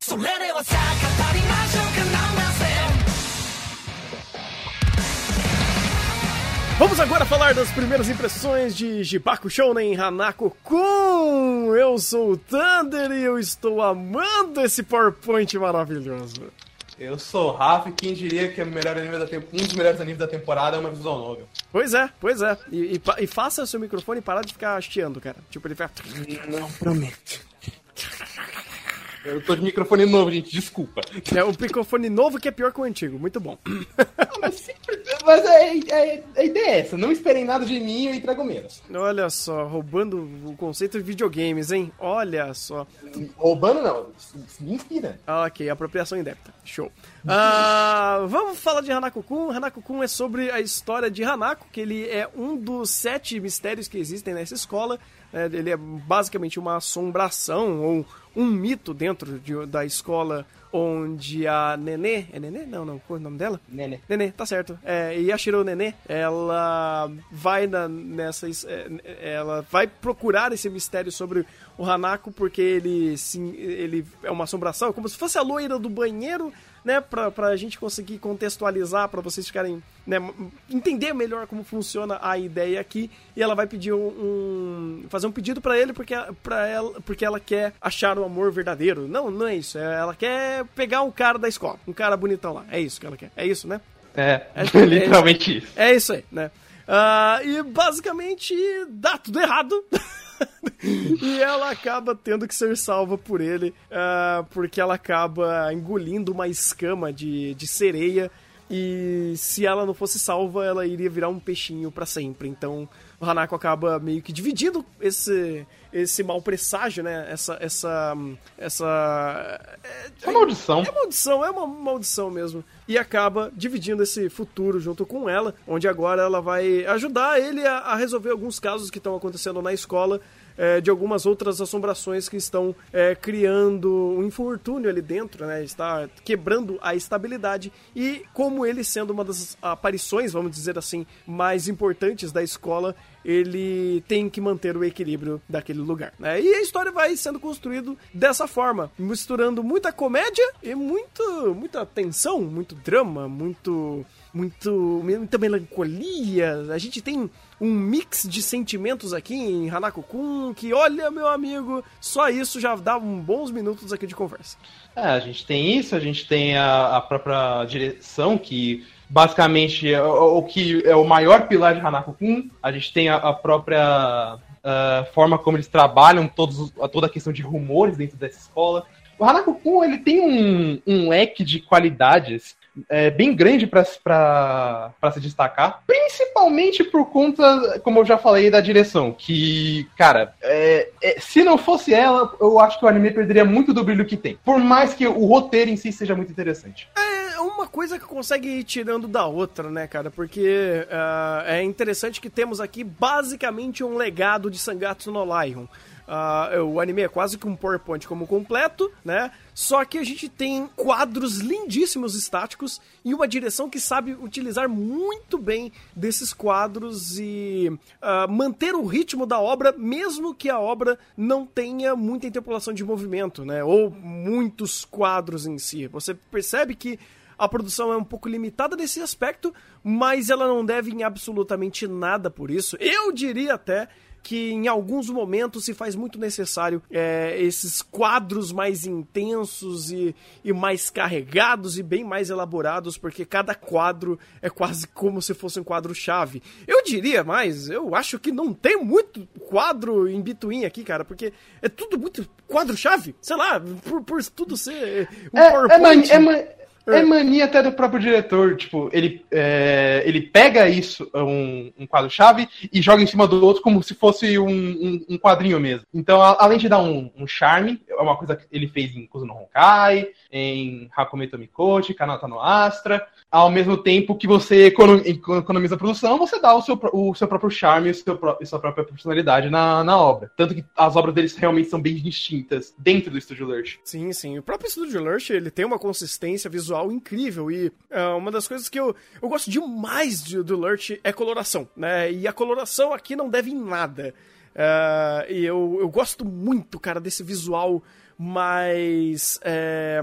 それではさあ語りましょうかなんだぜ Vamos agora falar das primeiras impressões de Jibaku Shounen Hanako-kun! Eu sou o Thunder e eu estou amando esse PowerPoint maravilhoso. Eu sou o Rafa e quem diria que é o melhor anime da temp- um dos melhores animes da temporada é uma visual novel. Pois é, pois é. E, e pa- e faça seu microfone parar de ficar chiando, cara. Tipo, ele fica... Não prometo. Eu tô de microfone novo, gente, desculpa. É um microfone novo que é pior que o antigo. Muito bom. Mas, sempre- mas é- é- a ideia é essa, não esperem nada de mim e eu entrego menos. Olha só, roubando o conceito de videogames, hein? Olha só. Roubando não, me inspira. Ah, Ok, apropriação indébita. Show. Ah, vamos falar de Hanako-kun. Hanako-kun é sobre a história de Hanako, que ele é um dos sete mistérios que existem nessa escola. Né? ele é basicamente uma assombração ou um mito dentro de- da escola onde a Nenê... É Nenê? Não, não. Qual é o nome dela? Nene. Nenê, tá certo. É, Yashiro Nenê, ela vai na, nessa. é, Ela vai procurar esse mistério sobre o Hanako, porque ele, sim, ele é uma assombração, como se fosse a loira do banheiro, né? Pra, pra gente conseguir contextualizar, pra vocês ficarem. Né, entender melhor como funciona a ideia aqui. E ela vai pedir um. um- fazer um pedido pra ele porque, pra ela, porque ela quer achar o amor verdadeiro. Não, não é isso. É, Ela quer pegar um cara da escola, um cara bonitão lá. É isso que ela quer. É isso, né? É, que é literalmente isso. É isso aí, né? Ah, e basicamente dá tudo errado. e ela acaba tendo que ser salva por ele, ah, porque ela acaba engolindo uma escama de, de sereia. E se ela não fosse salva, ela iria virar um peixinho pra sempre. Então o Hanako acaba meio que dividindo esse, esse mau presságio, né? Essa. Essa. Essa. É uma maldição. É maldição, é uma maldição mesmo. E acaba dividindo esse futuro junto com ela, onde agora ela vai ajudar ele a, a resolver alguns casos que estão acontecendo na escola. É, de algumas outras assombrações que estão é, criando um infortúnio ali dentro, né? Está quebrando a estabilidade. E como ele sendo uma das aparições, vamos dizer assim, mais importantes da escola, ele tem que manter o equilíbrio daquele lugar. Né? E a história vai sendo construída dessa forma, misturando muita comédia e muito, muita tensão, muito drama, muito, muito, muita melancolia. A gente tem um mix de sentimentos aqui em Hanako-kun que, olha, meu amigo, só isso já dá uns bons minutos aqui de conversa. É, a gente tem isso, a gente tem a, a própria direção, que basicamente é o, o que é o maior pilar de Hanako-kun. A gente tem a, a própria ah, forma como eles trabalham todos, toda a questão de rumores dentro dessa escola. O Hanako-kun ele tem um, um leque de qualidades é, bem grande para se destacar, principalmente por conta, como eu já falei, da direção. Que, cara, é, é, se não fosse ela, eu acho que o anime perderia muito do brilho que tem. Por mais que o roteiro em si seja muito interessante. É uma coisa que consegue ir tirando da outra, né, cara? Porque ah, é interessante que temos aqui basicamente um legado de Sangatsu no Lion. Ah, o anime é quase que um PowerPoint como completo, né? Só que a gente tem quadros lindíssimos estáticos e uma direção que sabe utilizar muito bem desses quadros e ah, manter o ritmo da obra, mesmo que a obra não tenha muita interpolação de movimento, né? Ou muitos quadros em si. Você percebe que a produção é um pouco limitada nesse aspecto, mas ela não deve em absolutamente nada por isso. Eu diria até que em alguns momentos se faz muito necessário é, esses quadros mais intensos e, e mais carregados e bem mais elaborados, porque cada quadro é quase como se fosse um quadro-chave. Eu diria mais, eu acho que não tem muito quadro em between aqui, cara, porque é tudo muito quadro-chave, sei lá, por, por tudo ser um É, é, PowerPoint. mani- é ma- é mania até do próprio diretor. Tipo, ele, é, ele pega isso, um, um quadro-chave, e joga em cima do outro como se fosse um, um- um quadrinho mesmo. Então, a- além de dar um, um charme, é uma coisa que ele fez em Kuzuno Honkai, em Hakome Tomikochi, Kanata no Astra. Ao mesmo tempo que você econo- economiza a produção, você dá o seu, o seu próprio charme e, e sua própria personalidade na, na obra. Tanto que as obras deles realmente são bem distintas dentro do Estúdio Lurch. Sim, sim. O próprio Studio Lurch, ele tem uma consistência visual incrível e ah, uma das coisas que eu, eu gosto demais de- do Lurch é coloração, né? E a coloração aqui não deve em nada. Ah, e eu, eu gosto muito, cara, desse visual mais é,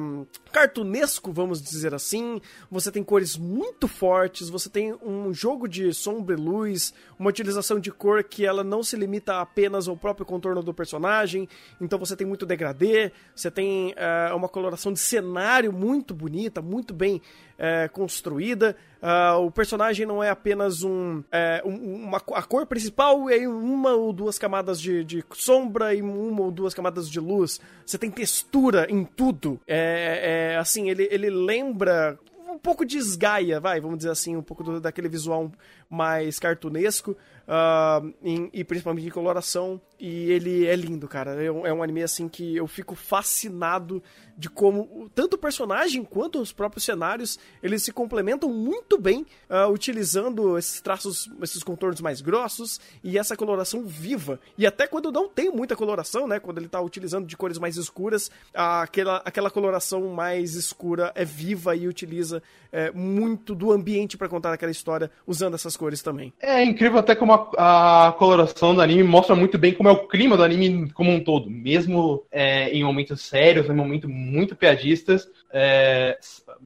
cartunesco, vamos dizer assim. Você tem cores muito fortes, você tem um jogo de sombra e luz, uma utilização de cor que ela não se limita apenas ao próprio contorno do personagem, então você tem muito degradê, você tem é, uma coloração de cenário muito bonita, muito bem é, construída. Uh, o personagem não é apenas um, é, um, uma a cor principal e uma ou duas camadas de, de, sombra e uma ou duas camadas de luz. Você tem textura em tudo. É, é assim, ele, ele lembra um pouco de esgaia, vai, vamos dizer assim, um pouco do, daquele visual mais cartunesco uh, em, e principalmente em coloração. E ele é lindo, cara. É um, é um anime assim que eu fico fascinado de como tanto o personagem quanto os próprios cenários eles se complementam muito bem, uh, utilizando esses traços, esses contornos mais grossos e essa coloração viva. E até quando não tem muita coloração, né, quando ele está utilizando de cores mais escuras, aquela, aquela coloração mais escura é viva e utiliza é, muito do ambiente para contar aquela história usando essas cores também. É incrível até como a, a, coloração do anime mostra muito bem como é o clima do anime como um todo, mesmo é, em momentos sérios, em momentos muito piadistas, é,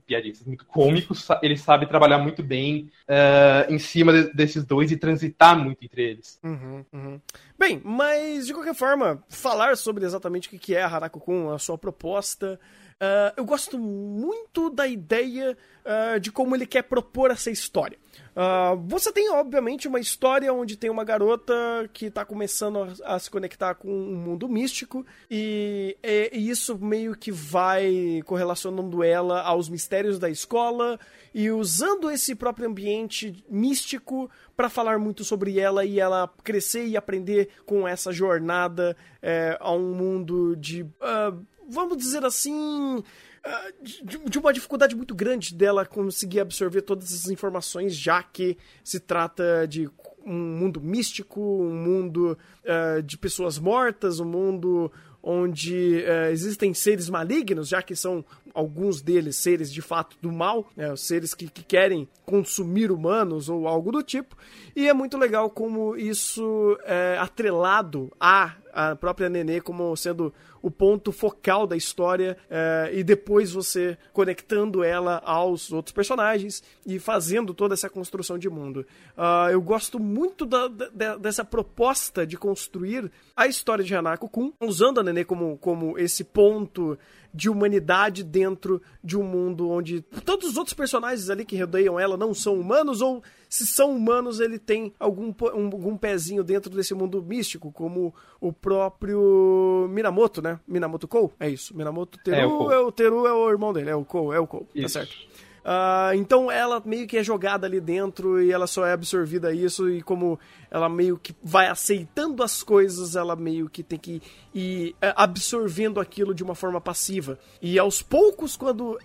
piadistas muito cômicos, ele sabe trabalhar muito bem é, em cima de, desses dois e transitar muito entre eles. Uhum, uhum. Bem, mas de qualquer forma, falar sobre exatamente o que é a Hanako-kun, a sua proposta, Uh, eu gosto muito da ideia uh, de como ele quer propor essa história. Uh, você tem, obviamente, uma história onde tem uma garota que está começando a, a, se conectar com um mundo místico, e, e, e, isso meio que vai correlacionando ela aos mistérios da escola e usando esse próprio ambiente místico para falar muito sobre ela e ela crescer e aprender com essa jornada é, a um mundo de. Uh, vamos dizer assim, ah, de uma dificuldade muito grande dela conseguir absorver todas essas informações, já que se trata de um mundo místico, um mundo uh, de pessoas mortas, um mundo onde uh, existem seres malignos, já que são alguns deles seres de fato do mal, né, seres que, que, querem consumir humanos ou algo do tipo. E é muito legal como isso é atrelado a a própria Nenê como sendo o ponto focal da história é, e depois você conectando ela aos outros personagens e fazendo toda essa construção de mundo. Uh, eu gosto muito da, da, dessa proposta de construir a história de Hanako-kun, usando a Nenê como, como esse ponto de humanidade dentro de um mundo onde todos os outros personagens ali que rodeiam ela não são humanos ou se são humanos, ele tem algum, um, algum pezinho dentro desse mundo místico, como o próprio Minamoto, né? Minamoto Kou? É isso. Minamoto Teru é o, é o, Teru é o irmão dele, é o Kou, é o Kou, tá certo. Uh, então ela meio que é jogada ali dentro e ela só é absorvida isso e como ela meio que vai aceitando as coisas, ela meio que tem que ir é, absorvendo aquilo de uma forma passiva. E aos poucos, quando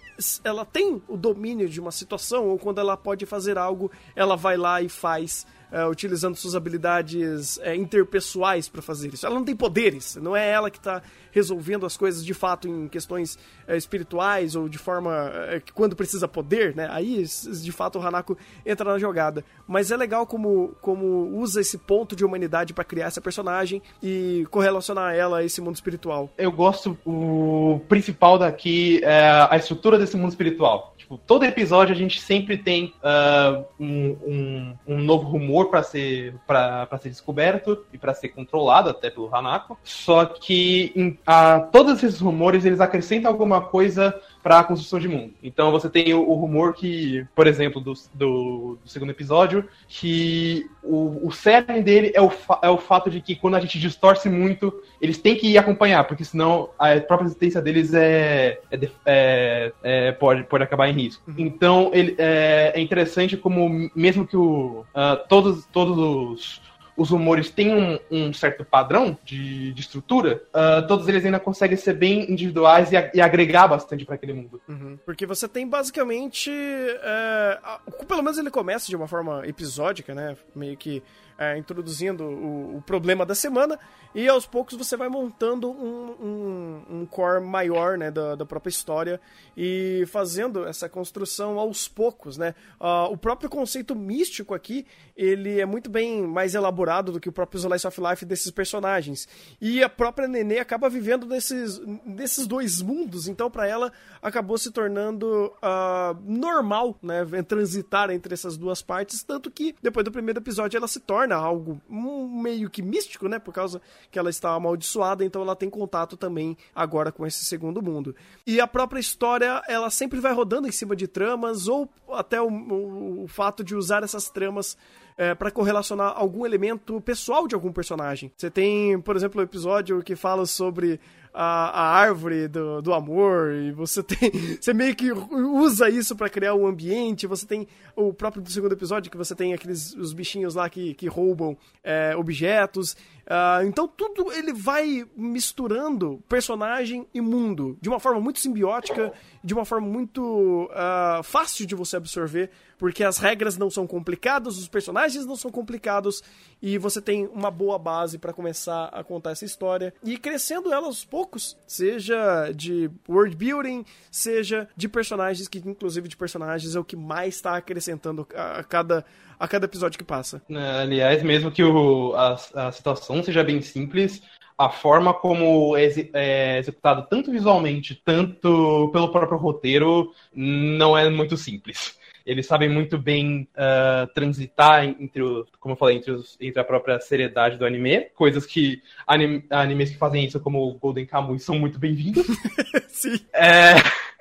ela tem o domínio de uma situação ou quando ela pode fazer algo, ela vai lá e faz é, utilizando suas habilidades é, interpessoais para fazer isso. Ela não tem poderes, não é ela que está resolvendo as coisas de fato em questões é, espirituais ou de forma é, quando precisa poder, né? Aí de fato o Hanako entra na jogada. Mas é legal como, como usa esse ponto de humanidade para criar essa personagem e correlacionar ela a esse mundo espiritual. Eu gosto o principal daqui é a estrutura desse mundo espiritual. Tipo, todo episódio a gente sempre tem uh, um, um, um, novo rumor para ser, pra, ser descoberto e para ser controlado até pelo Hanako. Só que em, uh, todos esses rumores eles acrescentam alguma coisa para a construção de mundo. Então você tem o, o rumor que, por exemplo, do, do, do segundo episódio, que o, o cerne dele é o, é o fato de que quando a gente distorce muito, eles têm que ir acompanhar, porque senão a própria existência deles é, é, é, é pode, pode acabar em risco. Uhum. Então ele, é, é interessante como mesmo que o, uh, todos, todos os os rumores têm um, um certo padrão de, de estrutura, uh, todos eles ainda conseguem ser bem individuais e, e agregar bastante para aquele mundo. Uhum. Porque você tem basicamente. É, pelo menos ele começa de uma forma episódica, né? Meio que é, introduzindo o, o, problema da semana, e aos poucos você vai montando um, um, um core maior né, da, da, própria história e fazendo essa construção aos poucos. Né? Uh, o próprio conceito místico aqui ele é muito bem mais elaborado do que o próprio Slice of Life desses personagens. E a própria Nenê acaba vivendo nesses, nesses dois mundos, então para ela acabou se tornando uh, normal né, transitar entre essas duas partes, tanto que depois do primeiro episódio ela se torna algo meio que místico, né? Por causa que ela está amaldiçoada, então ela tem contato também agora com esse segundo mundo. E a própria história, ela sempre vai rodando em cima de tramas, ou até o, o, o fato de usar essas tramas é, para correlacionar algum elemento pessoal de algum personagem. Você tem, por exemplo, um episódio que fala sobre a, a árvore do, do amor, e você tem. Você meio que usa isso para criar um ambiente. Você tem o próprio do segundo episódio, que você tem aqueles os bichinhos lá que, que roubam é, objetos. Uh, então tudo ele vai misturando personagem e mundo de uma forma muito simbiótica, de uma forma muito uh, fácil de você absorver, porque as regras não são complicadas, os personagens não são complicados e você tem uma boa base para começar a contar essa história e crescendo ela aos poucos, seja de world building, seja de personagens que inclusive de personagens é o que mais está acrescentando a cada a cada episódio que passa. É, aliás, mesmo que o, a, a situação seja bem simples, a forma como é, é executado tanto visualmente, tanto pelo próprio roteiro, não é muito simples. Eles sabem muito bem uh, transitar entre, o, como eu falei, entre, os, entre, a própria seriedade do anime, coisas que anime, animes que fazem isso, como o Golden Kamuy, são muito bem-vindos. Sim. É,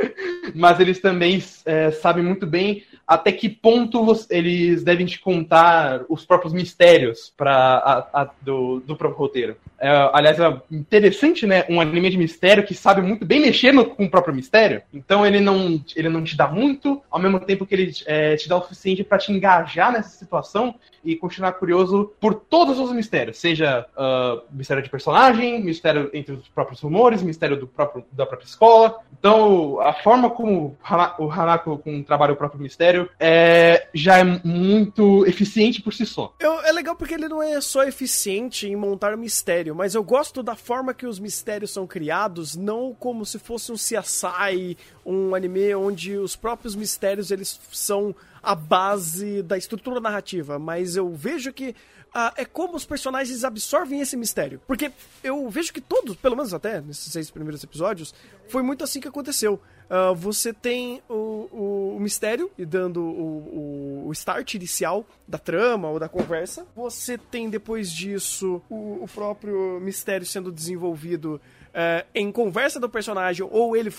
mas eles também é, sabem muito bem até que ponto eles devem te contar os próprios mistérios pra, do, do próprio roteiro. É, aliás, é interessante, né? Um anime de mistério que sabe muito bem mexer no, com o próprio mistério. Então ele não, ele não te dá muito, ao mesmo tempo que ele é, te dá o suficiente para te engajar nessa situação e continuar curioso por todos os mistérios, seja uh, mistério de personagem, mistério entre os próprios rumores, mistério do próprio, da própria escola. Então, a forma como o Hanako com, trabalha o próprio mistério é, já é muito eficiente por si só. É legal porque ele não é só eficiente em montar mistério, mas eu gosto da forma que os mistérios são criados, não como se fosse um CSI, um anime onde os próprios mistérios eles são a base da estrutura narrativa, mas eu vejo que é como os personagens absorvem esse mistério. Porque eu vejo que todos, pelo menos até nesses seis primeiros episódios, foi muito assim que aconteceu. Uh, você tem o, o, o, mistério e dando o, o, start inicial da trama ou da conversa. Você tem depois disso o próprio mistério sendo desenvolvido é, em conversa do personagem ou ele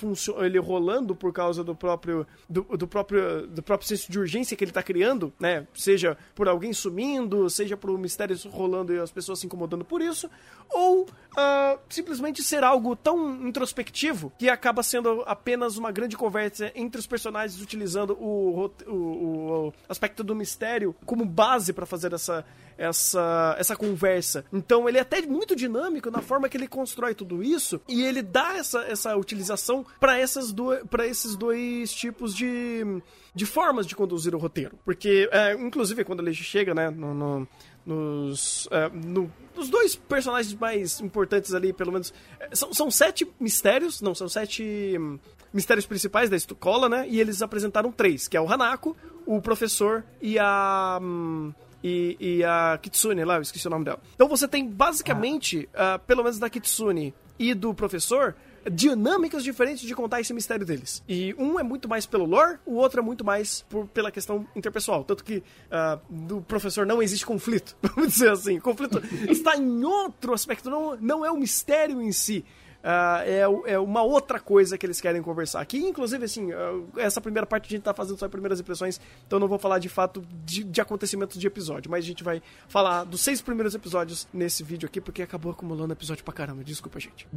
ele rolando por causa do próprio do, do, próprio do próprio senso de urgência que ele tá criando, né? Seja por alguém sumindo, seja por um mistério rolando e as pessoas se incomodando por isso, ou uh, simplesmente ser algo tão introspectivo que acaba sendo apenas uma grande conversa entre os personagens utilizando o, o, o aspecto do mistério como base para fazer essa essa, essa conversa. Então ele é até muito dinâmico na forma que ele constrói tudo isso e ele dá essa, essa utilização para essas para esses dois tipos de, de formas de conduzir o roteiro. Porque, é, inclusive, quando ele chega, né, no, no nos, é, no, nos dois personagens mais importantes ali, pelo menos. É, são, são sete mistérios, não, são sete hum, mistérios principais da escola, né? E eles apresentaram três, que é o Hanako, o professor e a. Hum, e, e a Kitsune lá, eu esqueci o nome dela. Então você tem basicamente, ah. uh, pelo menos da Kitsune e do professor, dinâmicas diferentes de contar esse mistério deles. E um é muito mais pelo lore, o outro é muito mais por, pela questão interpessoal. Tanto que uh, do professor não existe conflito, vamos dizer assim. O conflito está em outro aspecto, não, não é o mistério em si. Uh, é, é, uma outra coisa que eles querem conversar aqui. Inclusive, assim, uh, essa primeira parte a gente tá fazendo só primeiras impressões, então não vou falar de fato de, de, acontecimentos de episódio, mas a gente vai falar dos seis primeiros episódios nesse vídeo aqui, porque acabou acumulando episódio pra caramba. Desculpa, gente.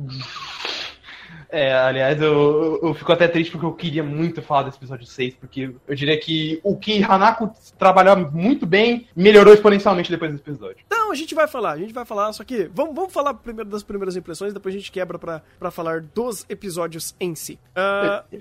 É, aliás, eu, eu, fico até triste porque eu queria muito falar desse episódio 6, porque eu diria que o que Hanako trabalhou muito bem melhorou exponencialmente depois desse episódio. Não, a gente vai falar, a gente vai falar, só que vamos, vamos falar primeiro das primeiras impressões, depois a gente quebra pra, pra falar dos episódios em si. Uh,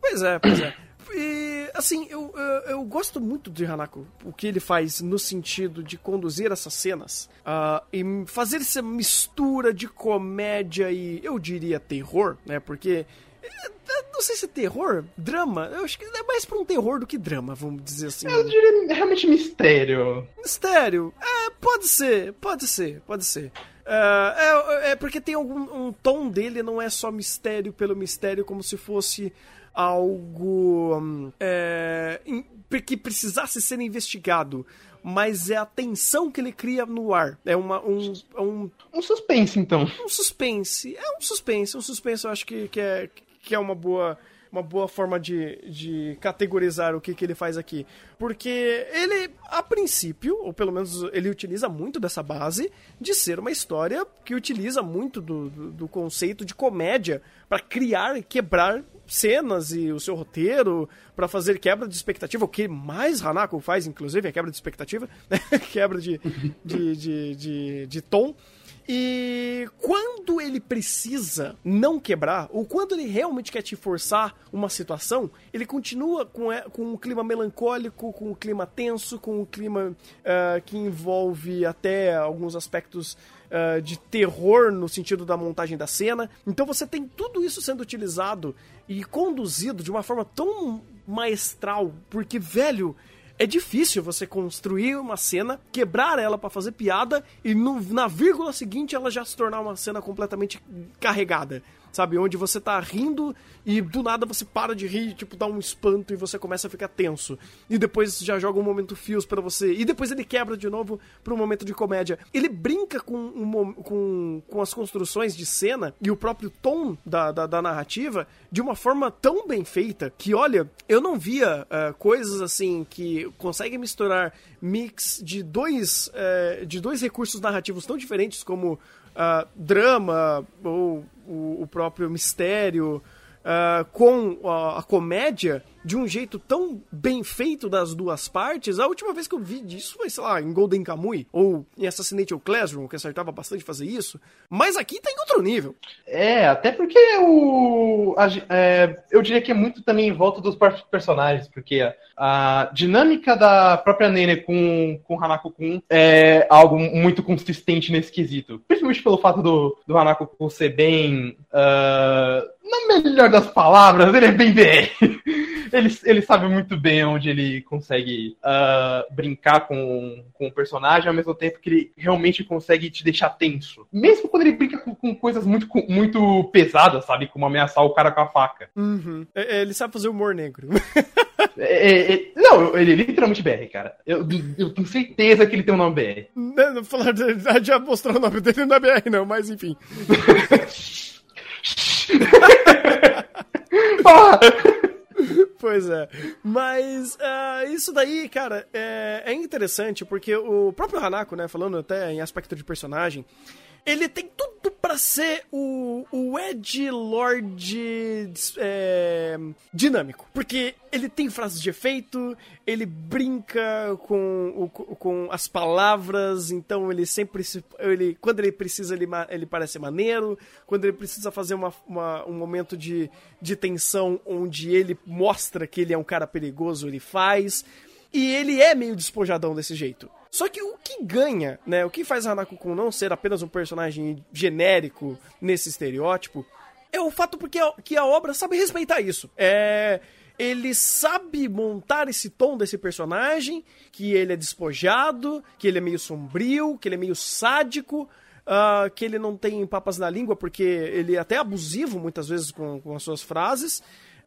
pois é, pois é. E assim, eu, eu, eu, gosto muito de Hanako, o que ele faz no sentido de conduzir essas cenas uh, e fazer essa mistura de comédia e, eu diria, terror, né? Porque não sei se é terror, drama. Eu acho que é mais pra um terror do que drama, vamos dizer assim. Eu diria realmente mistério. Mistério. É, pode ser, pode ser, pode ser. É, é, é porque tem algum um tom dele, não é só mistério pelo mistério, como se fosse algo hum, é, que precisasse ser investigado mas é a tensão que ele cria no ar. É uma, um, é um. Um suspense, então. Um suspense. É um suspense. Um suspense eu acho que, que, é, que é uma boa uma boa forma de, de categorizar o que, que ele faz aqui. Porque ele, a princípio, ou pelo menos ele utiliza muito dessa base de ser uma história que utiliza muito do, do, do conceito de comédia para criar e quebrar cenas e o seu roteiro para fazer quebra de expectativa, o que mais Hanako faz, inclusive, é quebra de expectativa, né? quebra de, de, de, de, de tom. E quando ele precisa não quebrar, ou quando ele realmente quer te forçar uma situação, ele continua com, com um clima melancólico, com um clima tenso, com um clima uh, que envolve até alguns aspectos uh, de terror no sentido da montagem da cena. Então você tem tudo isso sendo utilizado e conduzido de uma forma tão maestral, porque, velho, é difícil você construir uma cena, quebrar ela para fazer piada e no, na vírgula seguinte ela já se tornar uma cena completamente carregada sabe? Onde você tá rindo e do nada você para de rir, tipo, dá um espanto e você começa a ficar tenso. E depois já joga um momento fios para você. E depois ele quebra de novo pra um momento de comédia. Ele brinca com, um, com, com as construções de cena e o próprio tom da, da, da, narrativa de uma forma tão bem feita que, olha, eu não via uh, coisas assim que conseguem misturar mix de dois, uh, de dois recursos narrativos tão diferentes como uh, drama ou o, próprio mistério uh, com a, a, comédia de um jeito tão bem feito das duas partes. A última vez que eu vi disso foi, sei lá, em Golden Kamuy ou em Assassination Classroom, que acertava bastante fazer isso. Mas aqui tá em outro nível. É, até porque o. A, é, eu diria que é muito também em volta dos personagens, porque a, a dinâmica da própria Nene com, com Hanako-kun é algo muito consistente nesse quesito. Principalmente pelo fato do, do Hanako-kun ser bem. Uh, na melhor das palavras, ele é bem BR. ele, ele sabe muito bem onde ele consegue uh, brincar com, com o personagem, ao mesmo tempo que ele realmente consegue te deixar tenso. Mesmo quando ele brinca com, com coisas muito, muito pesadas, sabe? Como ameaçar o cara com a faca. Uhum. É, é, ele sabe fazer humor negro. É, é, é, não, ele é literalmente BR, cara. Eu, eu, tenho certeza que ele tem um nome BR. Não, não falar, já mostrou o nome dele não é BR, não, mas enfim. Pois é. Mas uh, isso daí, cara, é, é interessante porque o próprio Hanako, né, falando até em aspecto de personagem, ele tem tudo para ser o, o Ed Lord é, dinâmico. Porque ele tem frases de efeito, ele brinca com, com as palavras, então ele sempre se, ele Quando ele precisa, ele, ele parece maneiro. Quando ele precisa fazer uma, uma, um momento de, de tensão onde ele mostra que ele é um cara perigoso, ele faz. E ele é meio despojadão desse jeito. Só que o que ganha, né? O que faz Hanako-kun não ser apenas um personagem genérico nesse estereótipo é o fato porque a, que a obra sabe respeitar isso. É ele sabe montar esse tom desse personagem, que ele é despojado, que ele é meio sombrio, que ele é meio sádico, uh, que ele não tem papas na língua, porque ele é até abusivo muitas vezes com, com as suas frases.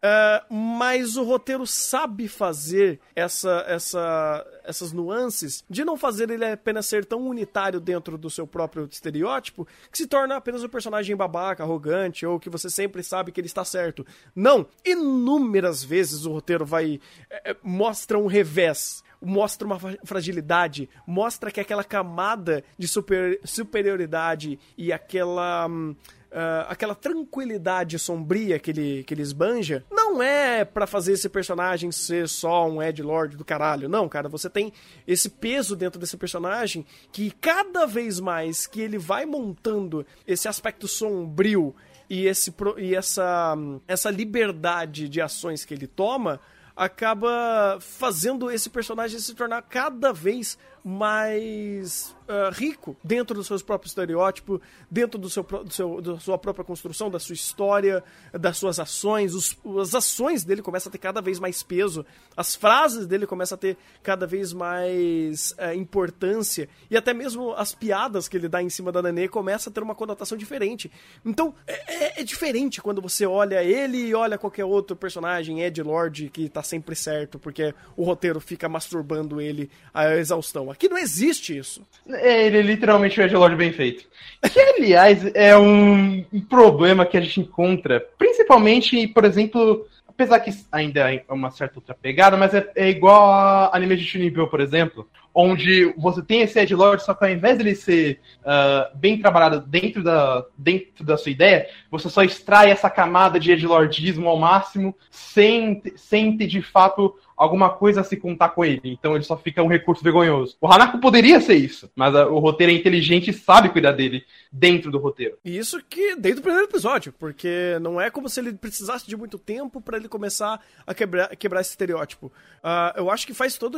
Uh, mas o roteiro sabe fazer essa, essa, essas nuances de não fazer ele apenas ser tão unitário dentro do seu próprio estereótipo que se torna apenas um personagem babaca, arrogante ou que você sempre sabe que ele está certo. Não! Inúmeras vezes o roteiro vai. É, mostra um revés mostra uma fragilidade, mostra que aquela camada de super, superioridade e aquela. Hum, uh, aquela tranquilidade sombria que ele, que ele esbanja, não é para fazer esse personagem ser só um Ed Lord do caralho. Não, cara, você tem esse peso dentro desse personagem que cada vez mais que ele vai montando esse aspecto sombrio e, esse, e essa, essa liberdade de ações que ele toma, acaba fazendo esse personagem se tornar cada vez mais uh, rico dentro dos seus próprios estereótipos, dentro do seu, do seu, da sua própria construção, da sua história, das suas ações. Os, as ações dele começam a ter cada vez mais peso, as frases dele começam a ter cada vez mais uh, importância, e até mesmo as piadas que ele dá em cima da Nenê começam a ter uma conotação diferente. Então, é, é, é diferente quando você olha ele e olha qualquer outro personagem, Ed Lord, que tá sempre certo, porque o roteiro fica masturbando ele à exaustão. Aqui não existe isso. É, ele é literalmente o Edgelord bem feito. Que, aliás, é um, um problema que a gente encontra, principalmente, por exemplo, apesar que ainda é uma certa outra pegada, mas é, é igual a anime de Shunibyo, por exemplo, onde você tem esse Ed Lord, só que ao invés dele ser uh, bem trabalhado dentro da, dentro da sua ideia, você só extrai essa camada de Ed Lordismo ao máximo, sem, sem ter de fato alguma coisa a se contar com ele. Então ele só fica um recurso vergonhoso. O Hanako poderia ser isso, mas a, o roteiro é inteligente e sabe cuidar dele dentro do roteiro. E isso que desde o primeiro episódio, porque não é como se ele precisasse de muito tempo para ele começar a quebrar, quebrar esse estereótipo. Uh, eu acho que faz todo,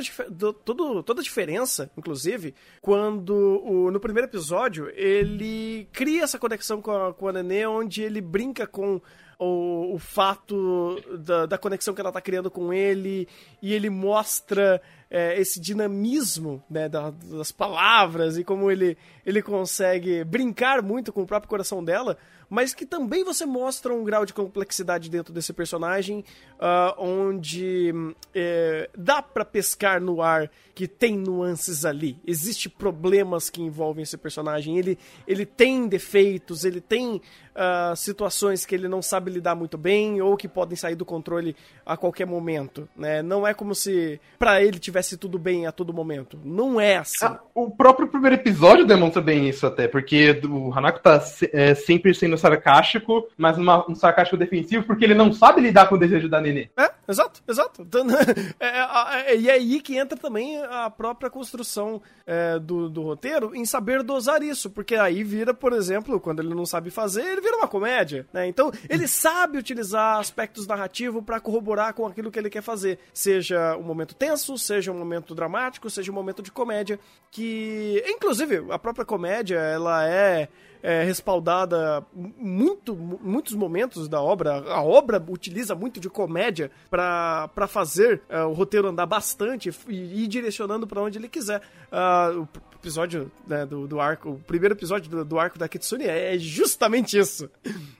todo, toda a diferença, inclusive, quando o, no primeiro episódio ele cria essa conexão com a, com a Nenê, onde ele brinca com o, o fato da, da, conexão que ela tá criando com ele, e ele mostra é, esse dinamismo né, da, das palavras e como ele, ele consegue brincar muito com o próprio coração dela, mas que também você mostra um grau de complexidade dentro desse personagem, uh, onde é, dá para pescar no ar que tem nuances ali. Existem problemas que envolvem esse personagem. Ele, ele tem defeitos, ele tem uh, situações que ele não sabe lidar muito bem ou que podem sair do controle a qualquer momento. Né? Não é como se para ele tivesse tudo bem a todo momento. Não é assim. Ah, o próprio primeiro episódio demonstra bem isso até, porque o Hanako tá é, sempre sendo sarcástico, mas uma, um sarcástico defensivo, porque ele não sabe lidar com o desejo da Nenê. É, exato, exato. Então, é, é, é, e é aí que entra também a própria construção é, do, do roteiro em saber dosar isso, porque aí vira, por exemplo, quando ele não sabe fazer, ele vira uma comédia, né? Então, ele sabe utilizar aspectos narrativos para corroborar com aquilo que ele quer fazer, seja um momento tenso, seja um momento dramático, seja um momento de comédia, que, inclusive, a própria comédia, ela é é, respaldada muito, muitos momentos da obra. A obra utiliza muito de comédia para fazer é, o roteiro andar bastante e ir direcionando para onde ele quiser. Uh, o episódio né, do, do arco, o primeiro episódio do, do arco da Kitsune é justamente isso.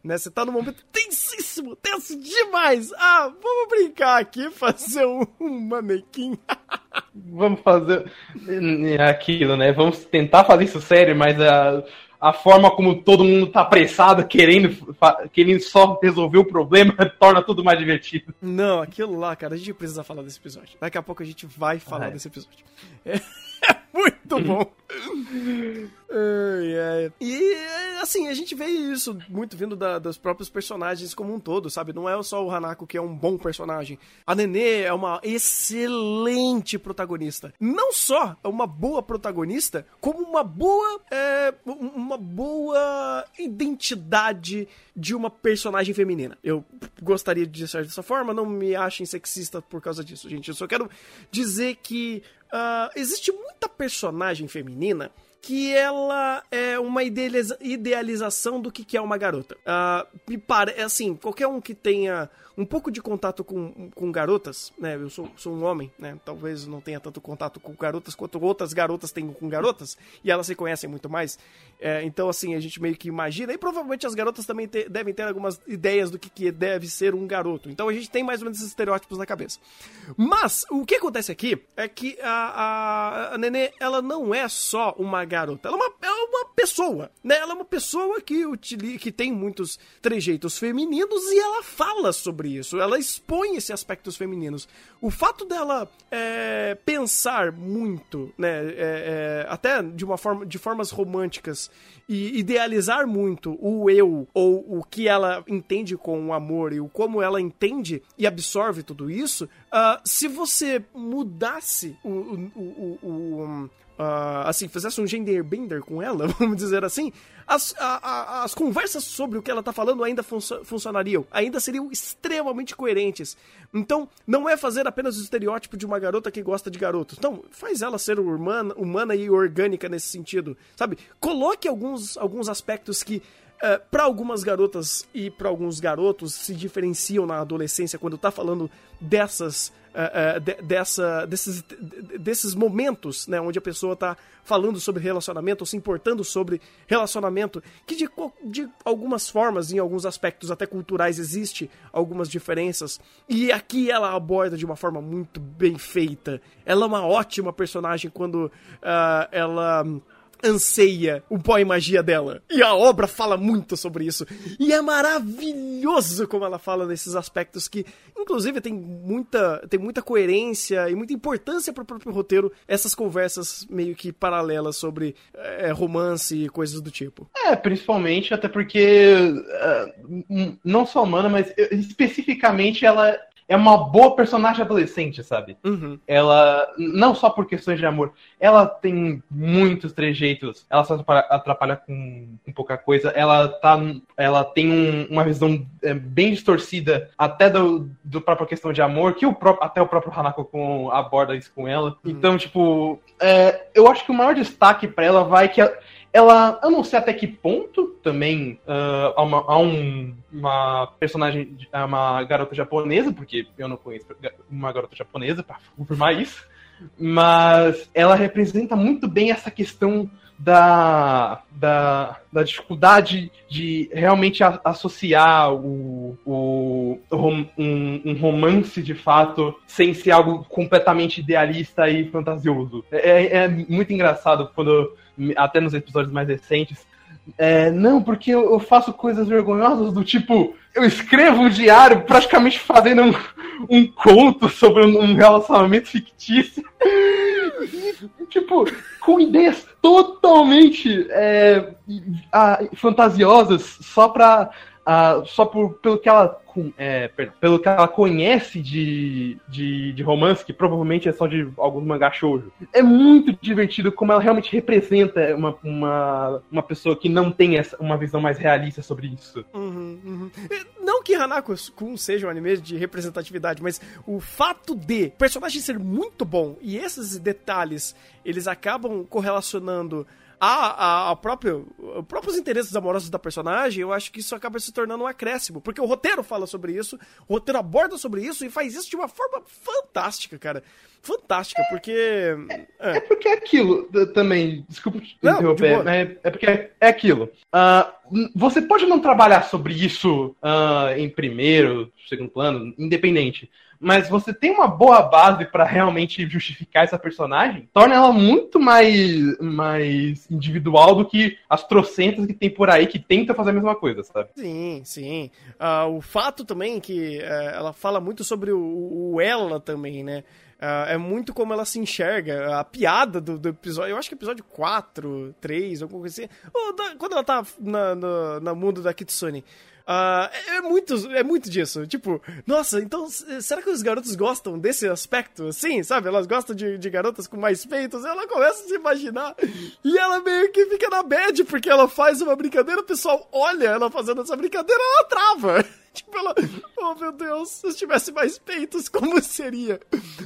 né? Você tá num momento tensíssimo, tenso demais. Ah, vamos brincar aqui, fazer um, um manequim. vamos fazer aquilo, né? Vamos tentar fazer isso sério, mas a. Uh a forma como todo mundo tá apressado, querendo, querendo só resolver o problema, torna tudo mais divertido. Não, aquilo lá, cara, a gente precisa falar desse episódio. Daqui a pouco a gente vai falar ah, é. desse episódio. É. Muito bom. E assim, a gente vê isso muito vindo da, dos próprios personagens como um todo, sabe? Não é só o Hanako que é um bom personagem. A Nenê é uma excelente protagonista. Não só é uma boa protagonista, como uma boa. É, uma boa identidade de uma personagem feminina. Eu gostaria de dizer dessa forma, não me achem sexista por causa disso, gente. Eu só quero dizer que uh, existe muita personagem feminina que ela é uma idealização do que é uma garota. Uh, me parece, assim, qualquer um que tenha um pouco de contato com, com garotas, né? Eu sou, sou um homem, né? Talvez não tenha tanto contato com garotas quanto outras garotas têm com garotas, e elas se conhecem muito mais. É, então, assim, a gente meio que imagina, e provavelmente as garotas também te, devem ter algumas ideias do que, que deve ser um garoto. Então a gente tem mais ou menos esses estereótipos na cabeça. Mas, o que acontece aqui é que a, a, a Nenê, ela não é só uma garota, ela é uma, é uma pessoa, né? Ela é uma pessoa que, utiliza, que tem muitos trejeitos femininos e ela fala sobre sobre isso. Ela expõe esses aspectos femininos. O fato dela é, pensar muito, né, é, é, até de uma forma, de formas românticas e idealizar muito o eu ou o que ela entende com o amor e o como ela entende e absorve tudo isso, uh, se você mudasse o, o, o, o uh, assim, fizesse um gender bender com ela, vamos dizer assim, as, a, a, as conversas sobre o que ela tá falando ainda fun funcionariam, ainda seriam extremamente coerentes. Então, não é fazer apenas o estereótipo de uma garota que gosta de garotos. Não, faz ela ser humana, humana e orgânica nesse sentido, sabe? Coloque alguns, alguns aspectos que Eh, para algumas garotas e para alguns garotos se diferenciam na adolescência quando tá falando dessas uh, uh, de, dessa, desses, desses momentos, né, onde a pessoa está falando sobre relacionamento ou se importando sobre relacionamento, que de, de algumas formas, em alguns aspectos até culturais, existe algumas diferenças, e aqui ela aborda de uma forma muito bem feita. Ela é uma ótima personagem quando ela anseia o pó e magia dela. E a obra fala muito sobre isso. E é maravilhoso como ela fala nesses aspectos que, inclusive, tem muita, tem muita coerência e muita importância para o próprio roteiro, essas conversas meio que paralelas sobre é, romance e coisas do tipo. É, principalmente até porque uh, não só humana, mas especificamente ela é uma boa personagem adolescente, sabe? Uhum. Ela, não só por questões de amor, ela tem muitos trejeitos, ela só atrapalha com, com pouca coisa, ela, tá, ela tem um, uma visão é, bem distorcida até do, do própria questão de amor, que o próprio, até o próprio Hanako com, aborda isso com ela. Uhum. Então, tipo, é, eu acho que o maior destaque para ela vai que ela, ela, eu não sei até que ponto também uh, há, uma, há um, uma personagem, uma garota japonesa, porque eu não conheço uma garota japonesa para confirmar isso, mas ela representa muito bem essa questão da, da, da dificuldade de realmente a, associar o, o, um, um, romance de fato sem ser algo completamente idealista e fantasioso. É, é muito engraçado quando até nos episódios mais recentes. É, não, porque eu, eu, faço coisas vergonhosas do tipo, eu escrevo um diário praticamente fazendo um, um conto sobre um, relacionamento fictício. tipo, com ideias totalmente é, a, fantasiosas só pra uh, só por, pelo, que ela, é, pelo que ela conhece de, de, de, romance, que provavelmente é só de alguns mangá shoujo. É muito divertido como ela realmente representa uma, uma, uma pessoa que não tem essa, uma visão mais realista sobre isso. Uhum, uhum. Não que Hanako-kun seja um anime de representatividade, mas o fato de o personagem ser muito bom e esses detalhes eles acabam correlacionando a, a, a próprio, os próprios interesses amorosos da personagem, eu acho que isso acaba se tornando um acréscimo. Porque o roteiro fala sobre isso, o roteiro aborda sobre isso e faz isso de uma forma fantástica, cara. Fantástica, porque. É, é porque é aquilo também. Desculpa te interromper. De é, é, porque é, é aquilo. Uh, você pode não trabalhar sobre isso uh, em primeiro, segundo plano, independente mas você tem uma boa base para realmente justificar essa personagem, torna ela muito mais, mais individual do que as trocentas que tem por aí que tentam fazer a mesma coisa, sabe? Sim, sim. Uh, o fato também que uh, ela fala muito sobre o, o ela também, né? Uh, é muito como ela se enxerga. A piada do, do, episódio. Eu acho que é episódio 4, 3, alguma coisa assim. Da, quando ela tá na, no, no mundo da Kitsune. Uh, é, muito, é muito disso. Tipo, nossa, então será que os garotos gostam desse aspecto? Sim, sabe? Elas gostam de, de garotas com mais peitos. Ela começa a se imaginar e ela meio que fica na bad porque ela faz uma brincadeira, o pessoal olha ela fazendo essa brincadeira, ela trava. Tipo, ela, oh meu Deus, se eu tivesse mais peitos, como seria?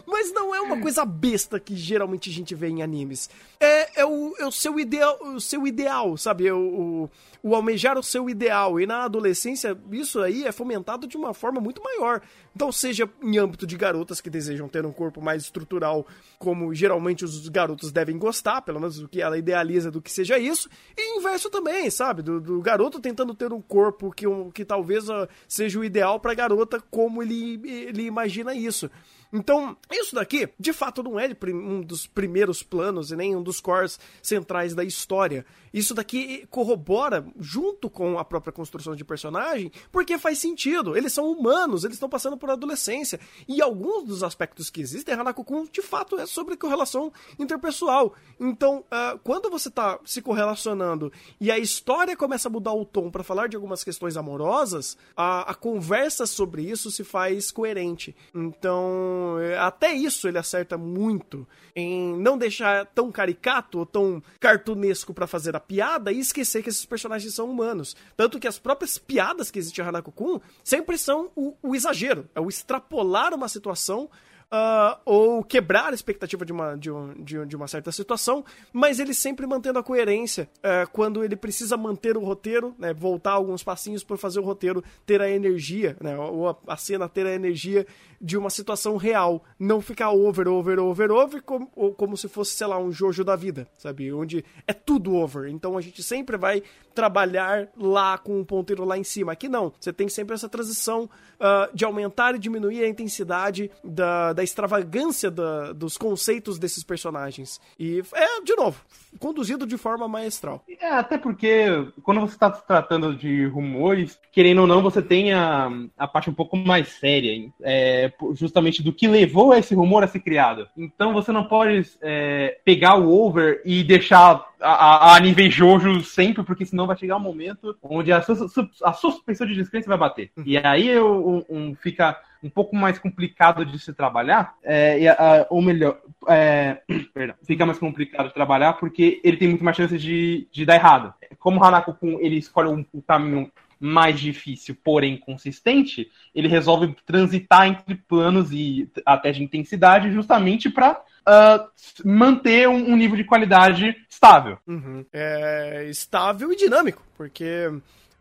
Mas não é uma coisa besta que geralmente a gente vê em animes. É, é, o, é o seu ideal, o seu ideal, sabe? É o, o o almejar o seu ideal. E na adolescência, isso aí é fomentado de uma forma muito maior. Então, seja em âmbito de garotas que desejam ter um corpo mais estrutural, como geralmente os garotos devem gostar, pelo menos o que ela idealiza do que seja isso, e inverso também, sabe? Do, do garoto tentando ter um corpo que, um, que talvez uh, seja o ideal para a garota, como ele, ele imagina isso. Então, isso daqui, de fato, não é um dos primeiros planos e nem um dos cores centrais da história. Isso daqui corrobora junto com a própria construção de personagem, porque faz sentido. Eles são humanos, eles estão passando por adolescência. E alguns dos aspectos que existem, Hanako-kun, de fato, é sobre correlação interpessoal. Então, uh, quando você está se correlacionando e a história começa a mudar o tom para falar de algumas questões amorosas, a, a conversa sobre isso se faz coerente. Então É, até isso ele acerta muito em não deixar tão caricato ou tão cartunesco para fazer a piada e esquecer que esses personagens são humanos. Tanto que as próprias piadas que existem em Hanako-kun sempre são o, o exagero, é o extrapolar uma situação uh, ou quebrar a expectativa de uma, de, um, de, de, uma certa situação, mas ele sempre mantendo a coerência uh, quando ele precisa manter o roteiro, né, voltar alguns passinhos para fazer o roteiro ter a energia, né, ou a, a cena ter a energia de uma situação real, não ficar over, over, over, over, como, como se fosse, sei lá, um Jojo da vida, sabe? Onde é tudo over. Então a gente sempre vai trabalhar lá com um ponteiro lá em cima. Aqui não, você tem sempre essa transição uh, de aumentar e diminuir a intensidade da, da extravagância da, dos conceitos desses personagens. E é, de novo, conduzido de forma maestral. É, até porque quando você está se tratando de rumores, querendo ou não, você tem a, a parte um pouco mais séria, é, justamente do que levou esse rumor a ser criado. Então você não pode é, pegar o over e deixar a, a, nível Jojo sempre, porque senão vai chegar um momento onde a sua, a sua suspensão de descrença vai bater. E aí eu, um, fica um pouco mais complicado de se trabalhar, é, e, ou melhor, é, perdão, fica mais complicado de trabalhar porque ele tem muito mais chances de, de dar errado. Como o Hanako Kun, ele escolhe um, um caminho mais difícil, porém consistente, ele resolve transitar entre planos e até de intensidade justamente para uh, manter um, um, nível de qualidade estável. Uhum. É, estável e dinâmico, porque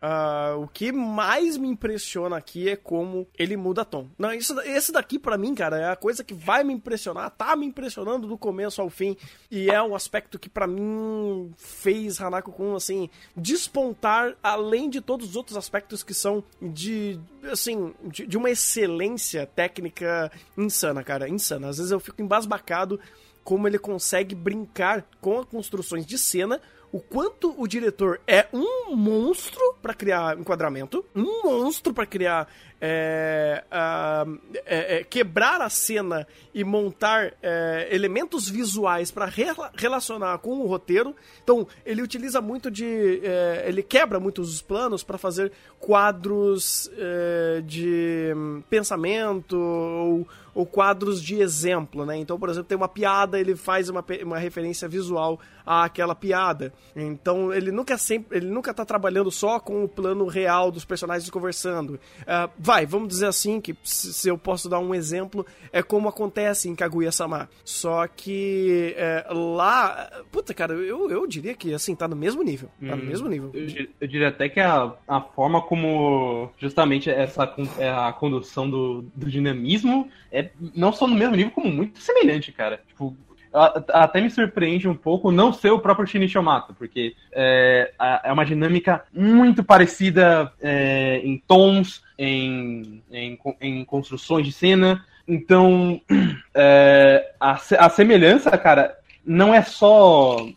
Uh, o que mais me impressiona aqui é como ele muda tom. Não, isso, esse daqui para mim, cara, é a coisa que vai me impressionar, tá me impressionando do começo ao fim e é um aspecto que para mim fez Hanako Kun assim despontar além de todos os outros aspectos que são de assim, de, de uma excelência técnica insana, cara, insana. Às vezes eu fico embasbacado como ele consegue brincar com as construções de cena o quanto o diretor é um monstro para criar enquadramento, um monstro para criar é, uh, é, é, quebrar a cena e montar é, elementos visuais para re relacionar com o roteiro. Então ele utiliza muito de, é, ele quebra muitos os planos para fazer quadros de pensamento ou ou quadros de exemplo, né? Então, por exemplo, tem uma piada, ele faz uma, uma referência visual àquela piada. Então, ele nunca sempre, ele nunca tá trabalhando só com o plano real dos personagens conversando. Uh, vai, vamos dizer assim, que se eu posso dar um exemplo, é como acontece em Kaguya-sama. Só que é, lá, puta, cara, eu, eu diria que, assim, tá no mesmo nível. Tá no hum, mesmo nível. Eu, eu, diria até que a, a forma como justamente essa é a condução do, do dinamismo é é não só no mesmo nível, como muito semelhante, cara. Tipo, até me surpreende um pouco não ser o próprio Shinichi Yamato, porque é, é uma dinâmica muito parecida é, em tons, em, em, em, construções de cena. Então, é, a, a semelhança, cara, não é só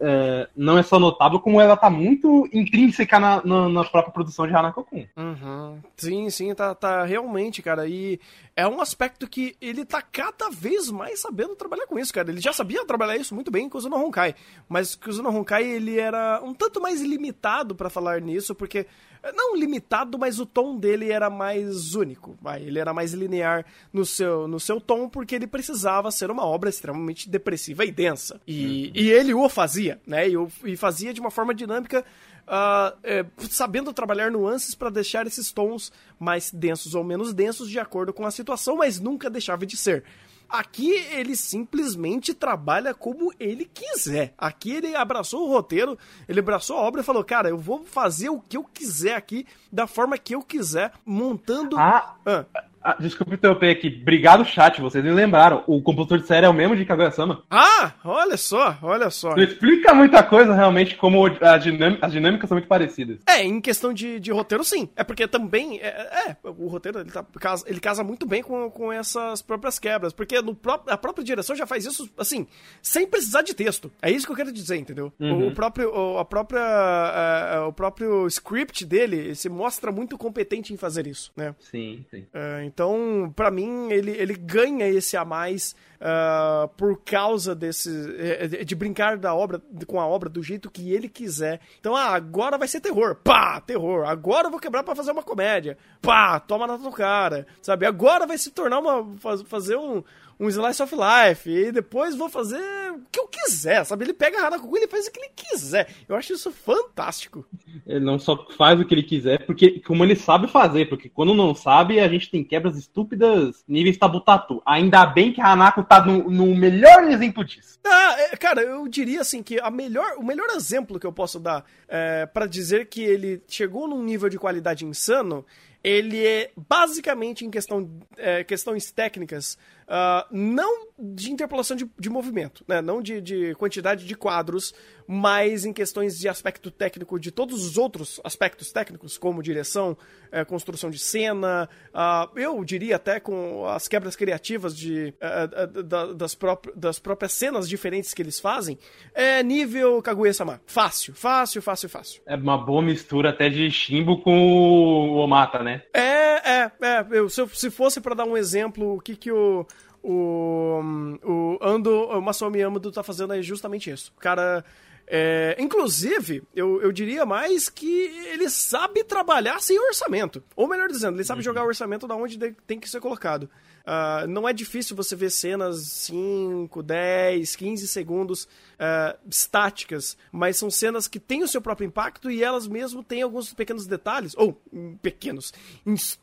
é, não é só notável, como ela tá muito intrínseca na, na, na própria produção de Hanako Kun. Uhum. Sim, sim, tá, tá realmente, cara. E é um aspecto que ele tá cada vez mais sabendo trabalhar com isso, cara. Ele já sabia trabalhar isso muito bem com o Zuno Honkai, mas o Zuno Honkai ele era um tanto mais limitado para falar nisso, porque não limitado, mas o tom dele era mais único. Ele era mais linear no seu, no seu tom, porque ele precisava ser uma obra extremamente depressiva e densa. E, uhum. e ele o fazia, né? E, e fazia de uma forma dinâmica uh, é, sabendo trabalhar nuances para deixar esses tons mais densos ou menos densos de acordo com a situação, mas nunca deixava de ser. Aqui ele simplesmente trabalha como ele quiser. Aqui ele abraçou o roteiro, ele abraçou a obra e falou: Cara, eu vou fazer o que eu quiser aqui, da forma que eu quiser, montando. Ah, ah. Ah, desculpa interromper aqui. Obrigado, chat. Vocês me lembraram. O compositor de série é o mesmo de Kaguya-sama. Ah, olha só, olha só. Isso explica muita coisa, realmente, como dinâmica, as dinâmicas são muito parecidas. É, em questão de, de roteiro, sim. É porque também. É, é o roteiro ele, tá, casa, ele casa muito bem com, com essas próprias quebras. Porque no pró a própria direção já faz isso, assim, sem precisar de texto. É isso que eu quero dizer, entendeu? Uhum. O, o, próprio, o, a própria, a, a, o próprio script dele se mostra muito competente em fazer isso, né? Sim, sim. É, Então, pra mim, ele, ele ganha esse a mais uh, por causa desse. Eh, de brincar da obra, com a obra do jeito que ele quiser. Então, ah, agora vai ser terror. Pá, terror. Agora eu vou quebrar para fazer uma comédia. Pá, toma na tua cara. Sabe? Agora vai se tornar uma. fazer um um Slice of Life, e depois vou fazer o que eu quiser, sabe? Ele pega a Hanakuku e ele faz o que ele quiser. Eu acho isso fantástico. Ele não só faz o que ele quiser, porque como ele sabe fazer, porque quando não sabe, a gente tem quebras estúpidas níveis tabutatu. Ainda bem que a Hanako tá no, no melhor exemplo disso. Ah, é, cara, eu diria assim que a melhor, o melhor exemplo que eu posso dar é, para dizer que ele chegou num nível de qualidade insano ele é basicamente em questão, é, questões técnicas, uh, não de interpolação de, de movimento, né? não de, de, quantidade de quadros, mas em questões de aspecto técnico de todos os outros aspectos técnicos, como direção, é, construção de cena, uh, eu diria até com as quebras criativas de, uh, da, das, das próprias cenas diferentes que eles fazem, é nível Kaguya-sama. Fácil, fácil, fácil, fácil. É uma boa mistura até de Shimbo com o Omata, né? É, é, é. Eu, se, se fosse para dar um exemplo, o que que o o, o Ando, Amado tá fazendo é justamente isso. O cara é, inclusive, eu, eu diria mais que ele sabe trabalhar sem orçamento. Ou melhor dizendo, ele sabe uhum. jogar o orçamento da onde tem que ser colocado. Uh, não é difícil você ver cenas 5, 10, 15 segundos uh, estáticas, mas são cenas que têm o seu próprio impacto e elas mesmo têm alguns pequenos detalhes, ou pequenos,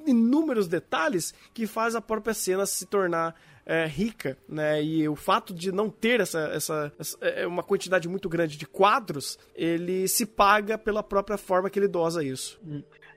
inúmeros detalhes que faz a própria cena se tornar é, rica, né? E o fato de não ter essa, essa, essa, é, uma quantidade muito grande de quadros, ele se paga pela própria forma que ele dosa isso.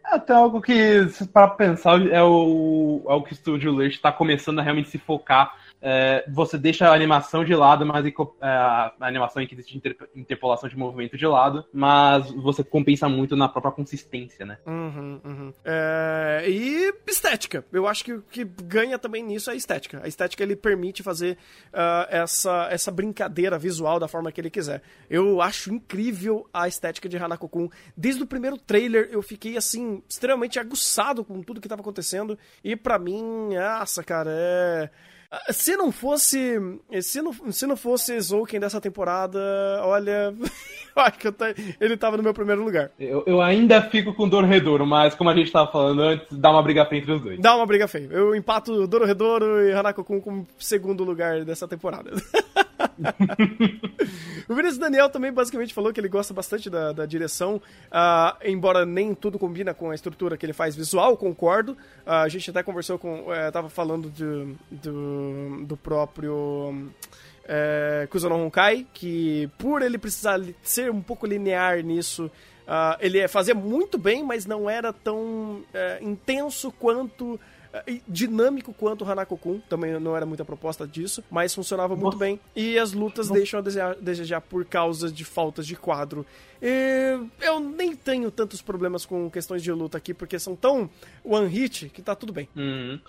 É até algo que, para pensar, é o, é o que o Studio Lurch está começando a realmente se focar é, você deixa a animação de lado, mas é, a animação em que existe inter, interpolação de movimento de lado, mas você compensa muito na própria consistência, né? Uhum, uhum. É, e estética. Eu acho que o que ganha também nisso é a estética. A estética ele permite fazer uh, essa, essa brincadeira visual da forma que ele quiser. Eu acho incrível a estética de Hanako-kun. Desde o primeiro trailer eu fiquei assim extremamente aguçado com tudo que estava acontecendo e para mim, nossa, cara, é se não fosse. Se não, se não fosse Zouken dessa temporada, olha. eu acho que eu ele tava no meu primeiro lugar. Eu, eu ainda fico com Dororedoro, mas como a gente tava falando antes, dá uma briga feia entre os dois. Dá uma briga feia. Eu empato Dororedoro e Hanako-kun como segundo lugar dessa temporada. o Vinícius Daniel também basicamente falou que ele gosta bastante da, da direção, uh, embora nem tudo combina com a estrutura que ele faz visual, concordo. Uh, a gente até conversou com. Uh, tava falando de, do, do próprio. É, Kuzono Honkai, que por ele precisar ser um pouco linear nisso, uh, ele fazia muito bem, mas não era tão uh, intenso quanto dinâmico quanto o Hanako-kun, também não era muita proposta disso, mas funcionava muito Nossa. bem. E as lutas Nossa. deixam a desejar, desejar por causa de faltas de quadro eu nem tenho tantos problemas com questões de luta aqui, porque são tão one hit que tá tudo bem. Uhum.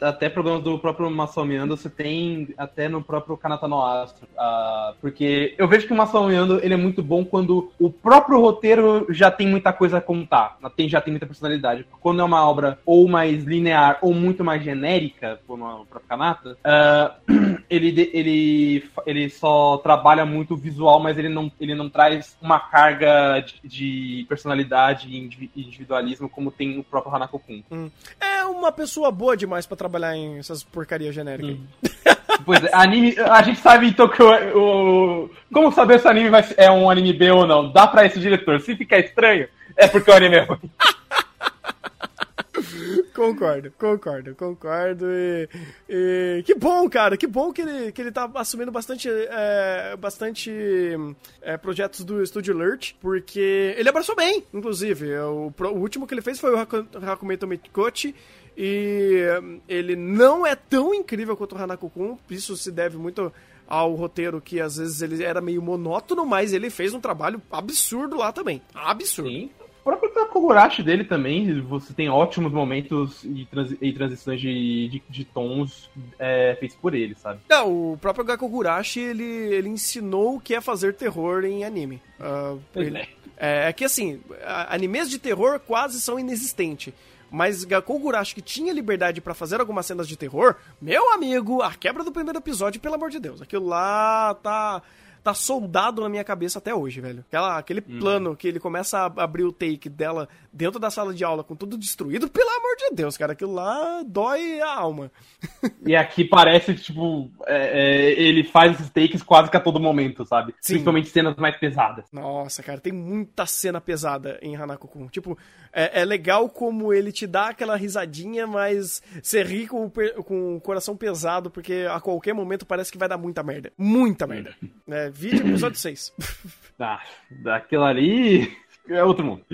Até problemas do próprio Masami Ando você tem até no próprio Kanata no Astro. Uh, porque eu vejo que o Masami Ando ele é muito bom quando o próprio roteiro já tem muita coisa a contar, tem, já tem muita personalidade. Quando é uma obra ou mais linear ou muito mais genérica, como o próprio Kanata, uh, ele, ele, ele só trabalha muito visual, mas ele não, ele não traz uma carga de, de personalidade e individualismo como tem o próprio Hanako-kun. Hum. É uma pessoa boa demais para trabalhar em essas porcarias genéricas. Hum. Pois é, anime, a gente sabe então que o, o, Como saber se o anime vai, é um anime B ou não? Dá pra esse diretor. Se ficar estranho, é porque o anime é ruim. concordo, concordo, concordo. E, e, que bom, cara, que bom que ele, que ele tá assumindo bastante, é, bastante é, projetos do Studio Alert, porque ele abraçou bem, inclusive. O, o último que ele fez foi o Hakumeto Mikochi, e ele não é tão incrível quanto o Hanako-kun, isso se deve muito ao roteiro que às vezes ele era meio monótono, mas ele fez um trabalho absurdo lá também. Absurdo. Sim, próprio Kogurashi dele também, você tem ótimos momentos e, transi e transições de, de, de tons é, feitos por ele, sabe? Não, o próprio Gakogurashi, ele, ele ensinou o que é fazer terror em anime. Uh, ele, é. é. é. que assim, animes de terror quase são inexistentes. mas Gakkou Gurashi que tinha liberdade pra fazer algumas cenas de terror, meu amigo, a quebra do primeiro episódio, pelo amor de Deus, aquilo lá tá tá soldado na minha cabeça até hoje, velho. Aquela, aquele plano que ele começa a abrir o take dela dentro da sala de aula com tudo destruído, pelo amor de Deus, cara, aquilo lá dói a alma. E aqui parece que, tipo, é, é, ele faz esses takes quase que a todo momento, sabe? Sim. Principalmente cenas mais pesadas. Nossa, cara, tem muita cena pesada em Hanako-kun. Tipo, é, é legal como ele te dá aquela risadinha, mas você ri com com o coração pesado, porque a qualquer momento parece que vai dar muita merda. Muita merda. É, vídeo episódio 6. Ah, daquilo ali é outro mundo.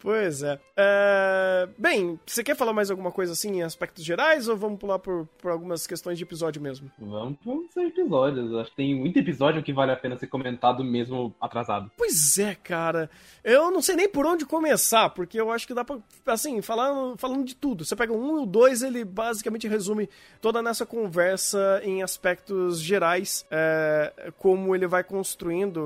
pois é. É, Bem, você quer falar mais alguma coisa assim em aspectos gerais ou vamos pular por, por algumas questões de episódio mesmo? Vamos para os episódios. Acho que tem muito episódio que vale a pena ser comentado mesmo atrasado. Pois é, cara. Eu não sei nem por onde começar, porque eu acho que dá pra, assim, falando, falando de tudo. Você pega um e o dois, ele basicamente resume toda nessa conversa em aspectos gerais, é, como ele vai construindo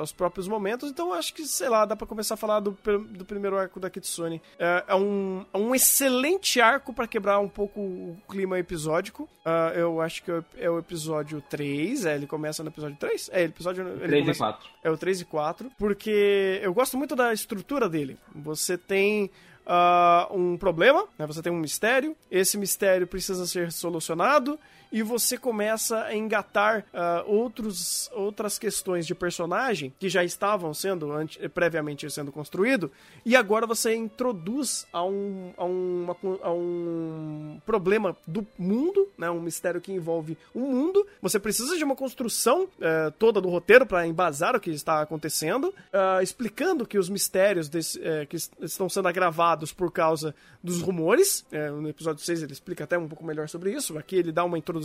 os próprios momentos. Então eu acho que, sei lá, dá pra começar a falar do, do primeiro arco da Kitsune. É, é um, é um excelente arco pra quebrar um pouco o clima episódico. Ah, eu acho que é o- é episódio 3, é, ele começa no episódio 3? É, episódio... ele 3 e começa- 4. é o 3 e 4, porque eu gosto muito da estrutura dele. Você tem ah, um problema, né? você tem um mistério, esse mistério precisa ser solucionado e você começa a engatar ah, outros, outras questões de personagem que já estavam sendo previamente sendo construído e agora você introduz a um, a, uma- a um problema do mundo, né? um mistério que envolve o mundo. Você precisa de uma construção eh, toda do roteiro para embasar o que está acontecendo, ah, explicando que os mistérios desse- eh, que es- estão sendo agravados por causa dos rumores. Eh, no episódio 6 ele explica até um pouco melhor sobre isso. Aqui ele dá uma introdução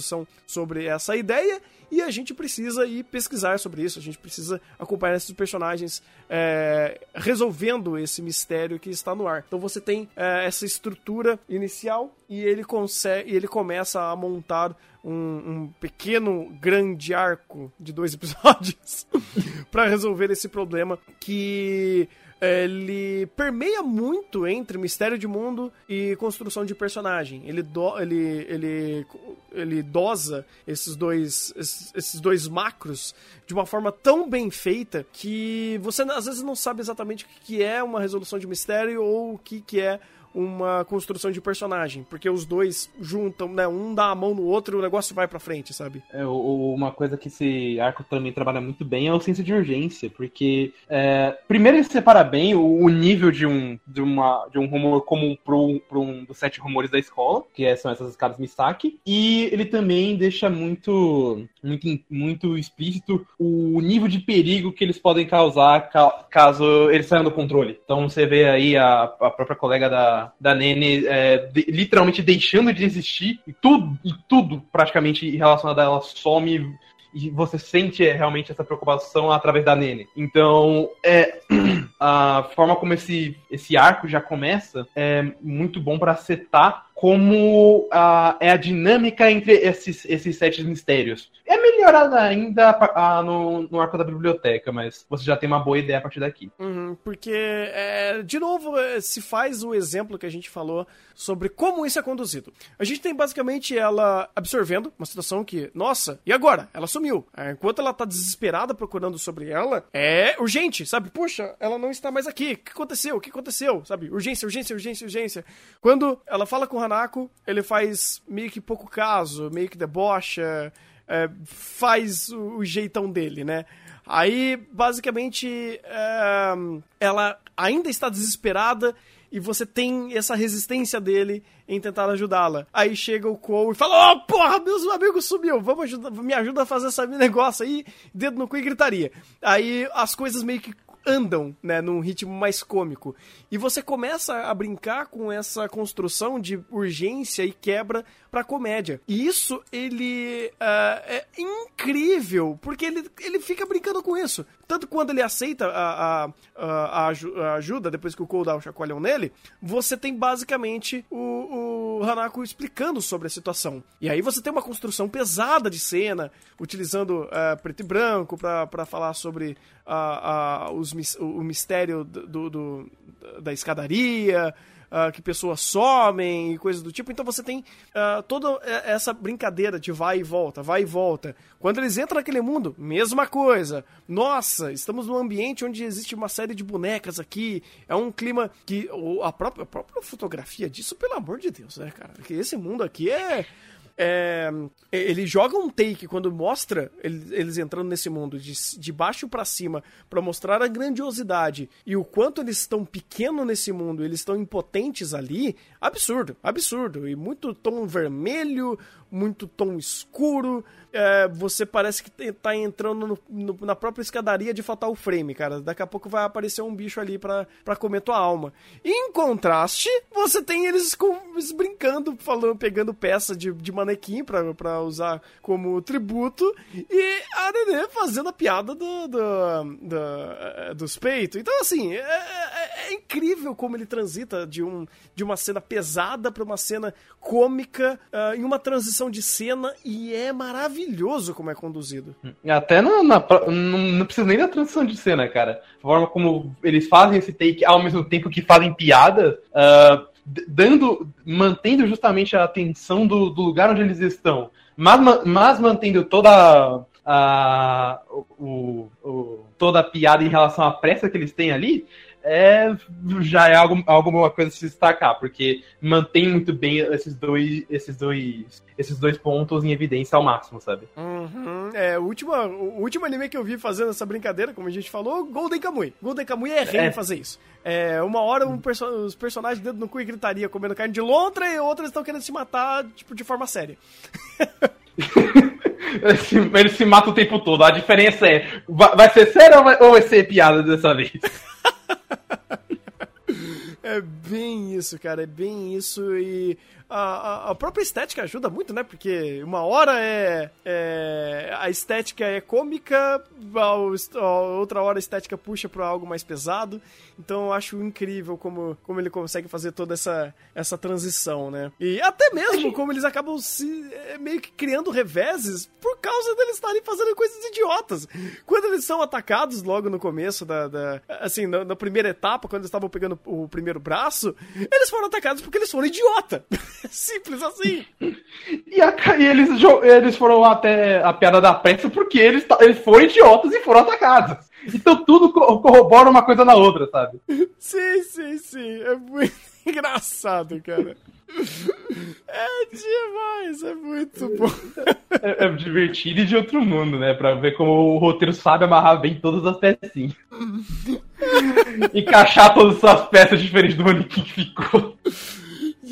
sobre essa ideia e a gente precisa ir pesquisar sobre isso. A gente precisa acompanhar esses personagens eh, resolvendo esse mistério que está no ar. Então você tem eh, essa estrutura inicial e ele consegue, ele começa a montar um, um pequeno grande arco de dois episódios para resolver esse problema que ele permeia muito entre mistério de mundo e construção de personagem. Ele, do, ele, ele, ele dosa esses dois, esses, esses dois macros de uma forma tão bem feita que você às vezes não sabe exatamente o que é uma resolução de mistério ou o que é uma construção de personagem, porque os dois juntam, né? Um dá a mão no outro e o negócio vai pra frente, sabe? É, uma coisa que esse arco também trabalha muito bem é o senso de urgência, porque é, primeiro ele separa bem o, nível de um, de, uma, de um rumor comum um, pra um dos sete rumores da escola, que é- são essas escadas Misaki, e ele também deixa muito, muito, muito explícito o nível de perigo que eles podem causar ca- caso eles saiam do controle. Então você vê aí a, a própria colega da, da Nene é, de- literalmente deixando de existir, e tudo, e tudo praticamente relacionado a ela some e você sente é, realmente essa preocupação através da Nene. Então, é, a forma como esse, esse arco já começa é muito bom para setar como ah, é a dinâmica entre esses, esses sete mistérios. É melhorada ainda ah, no, no arco da biblioteca, mas você já tem uma boa ideia a partir daqui. Uhum, porque, é, de novo, é, se faz o exemplo que a gente falou sobre como isso é conduzido. A gente tem basicamente ela absorvendo uma situação que, nossa, e agora? Ela sumiu. É, Enquanto ela tá desesperada procurando sobre ela, é urgente, sabe? Puxa, ela não está mais aqui. O que aconteceu? O que aconteceu? Sabe? Urgência, urgência, urgência, urgência. Quando ela fala com o Hanako, ele faz meio que pouco caso, meio que debocha, é, faz o, o jeitão dele, né? Aí, basicamente, é, ela ainda está desesperada e você tem essa resistência dele em tentar ajudá-la. Aí chega o Cole e fala: Ó, porra, meus amigos sumiu, vamos ajudar, me ajuda a fazer esse negócio aí, dedo no cu e gritaria. Aí as coisas meio que andam, né, num ritmo mais cômico. E você começa a brincar com essa construção de urgência e quebra pra comédia. E isso, ele ah, é incrível, porque ele, ele fica brincando com isso. Tanto quando ele aceita a, a, a, a aju- a ajuda, depois que o Cole dá o chacoalhão nele, você tem basicamente o, o Hanako explicando sobre a situação. E aí você tem uma construção pesada de cena, utilizando ah, preto e branco pra falar sobre os o mistério do, do- do- da escadaria, uh, que pessoas somem e coisas do tipo. Então você tem uh, toda essa brincadeira de vai e volta, vai e volta. Quando eles entram naquele mundo, mesma coisa. Nossa, estamos num ambiente onde existe uma série de bonecas aqui. É um clima que. A própria, a própria fotografia disso, pelo amor de Deus, né, cara? Porque esse mundo aqui é é, ele joga um take quando mostra eles, entrando nesse mundo de, de baixo para cima para mostrar a grandiosidade e o quanto eles estão pequeno nesse mundo, eles estão impotentes ali, absurdo, absurdo. E muito tom vermelho, muito tom escuro. É, você parece que tá entrando no, no, na própria escadaria de Fatal Frame, cara. Daqui a pouco vai aparecer um bicho ali pra, comer tua alma. Em contraste, você tem eles, com, brincando, falando, pegando peça de, de manequim pra, pra usar como tributo. E a Nenê fazendo a piada do, do, do é, dos peitos. Então, assim, é, é, é, incrível como ele transita de, um, de uma cena pesada pra uma cena cômica uh, em uma transição de cena e é maravilhoso como é conduzido. Até na, na não, não, precisa nem da transição de cena, cara. A forma como eles fazem esse take ao mesmo tempo que fazem piada, uh, dando, mantendo justamente a atenção do, do, lugar onde eles estão, mas, mas mantendo toda a, o, o, toda a piada em relação à pressa que eles têm ali, é, já é algo, alguma coisa a se destacar, porque mantém muito bem esses dois, esses dois, esses dois pontos em evidência ao máximo, sabe? Uhum. É, o último, o último anime que eu vi fazendo essa brincadeira, como a gente falou, Golden Kamuy. Golden Kamuy é rei é. fazer isso. É, uma hora um perso os personagens dentro no cu e gritaria comendo carne de lontra e outras estão querendo se matar, tipo, de forma séria. Ele se, mata o tempo todo. A diferença é: vai, ser sério ou vai ser piada dessa vez? É bem isso, cara, é bem isso e a, a, própria estética ajuda muito, né? Porque uma hora é, é a estética é cômica, a, a, outra hora a estética puxa para algo mais pesado. Então eu acho incrível como, como ele consegue fazer toda essa, essa transição, né? E até mesmo como eles acabam se é, meio que criando reveses por causa deles estarem fazendo coisas idiotas. Quando eles são atacados logo no começo da. da assim, na, na primeira etapa, quando eles estavam pegando o primeiro braço, eles foram atacados porque eles foram idiota. Simples assim. E, a, e, eles, eles foram até a piada da pressa porque eles, eles foram idiotas e foram atacados. Então tudo corrobora uma coisa na outra, sabe? Sim, sim, sim. É muito engraçado, cara. É demais, é muito bom. É, é, divertido e de outro mundo, né? Pra ver como o roteiro sabe amarrar bem todas as pecinhas. Encaixar todas as peças diferentes do manequim que ficou.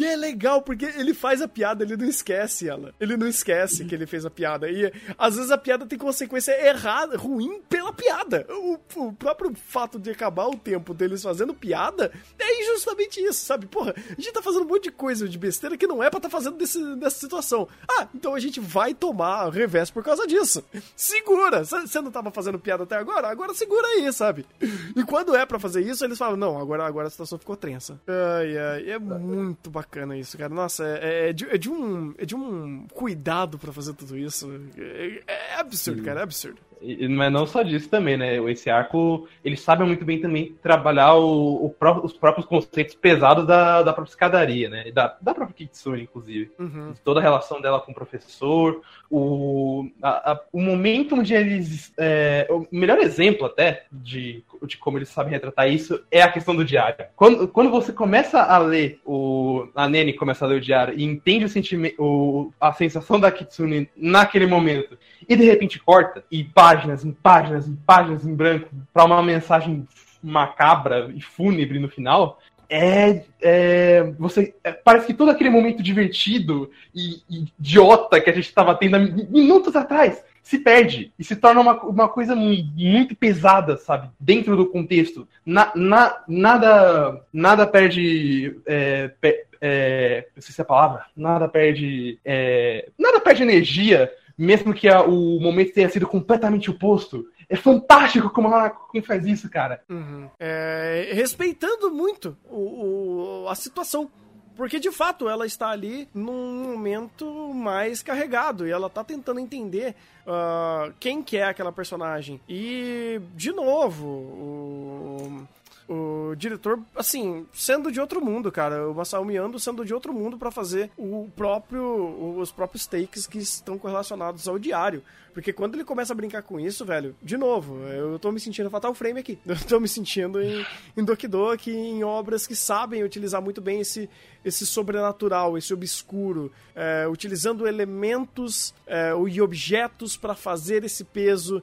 E é legal, porque ele faz a piada, ele não esquece ela. Ele não esquece que ele fez a piada. E às vezes a piada tem consequência errada, ruim pela piada. O, o próprio fato de acabar o tempo deles fazendo piada é justamente isso, sabe? Porra, a gente tá fazendo um monte de coisa de besteira que não é pra tá fazendo desse, dessa situação. Ah, então a gente vai tomar revés por causa disso. Segura! Você não tava fazendo piada até agora? Agora segura aí, sabe? E quando é para fazer isso, eles falam: não, agora, agora a situação ficou tensa. Ai, ai, é muito bacana bacana isso, cara. Nossa, é, é, de, é de, um, é de um cuidado para fazer tudo isso. É, é absurdo, Sim. cara, é absurdo. E, mas não só disso também, né? Esse arco, ele sabe muito bem também trabalhar o, o os próprios conceitos pesados da, da própria escadaria, né? Da, da própria Kitsune, inclusive. Uhum. Toda a relação dela com o professor, o, a, a, o momento onde eles... É, o melhor exemplo até de, de como eles sabem retratar isso é a questão do diário. Quando, quando você começa a ler, o, a Nene começa a ler o diário e entende o sentimento, a sensação da Kitsune naquele momento, e de repente corta e páginas, em páginas, em páginas em branco para uma mensagem macabra e fúnebre no final, é, é você é, parece que todo aquele momento divertido e, e idiota que a gente estava tendo minutos atrás se perde e se torna uma, uma coisa muito pesada, sabe? Dentro do contexto. Na, na, nada, nada perde. É, pe, é, não sei se é a palavra. Nada perde. É, nada perde energia mesmo que a, o momento tenha sido completamente oposto. É fantástico como ela como faz isso, cara. Uhum. É, respeitando muito o, o, a situação. Porque de fato ela está ali num momento mais carregado e ela está tentando entender uh, quem que é aquela personagem. E, de novo, o o diretor, assim, sendo de outro mundo, cara. O Masao Miando sendo de outro mundo para fazer o próprio, os próprios takes que estão correlacionados ao diário. Porque quando ele começa a brincar com isso, velho, de novo, eu tô me sentindo Fatal Frame aqui. Eu tô me sentindo em, em Doki Doki, em obras que sabem utilizar muito bem esse, esse sobrenatural, esse obscuro, é, utilizando elementos é, e objetos para fazer esse peso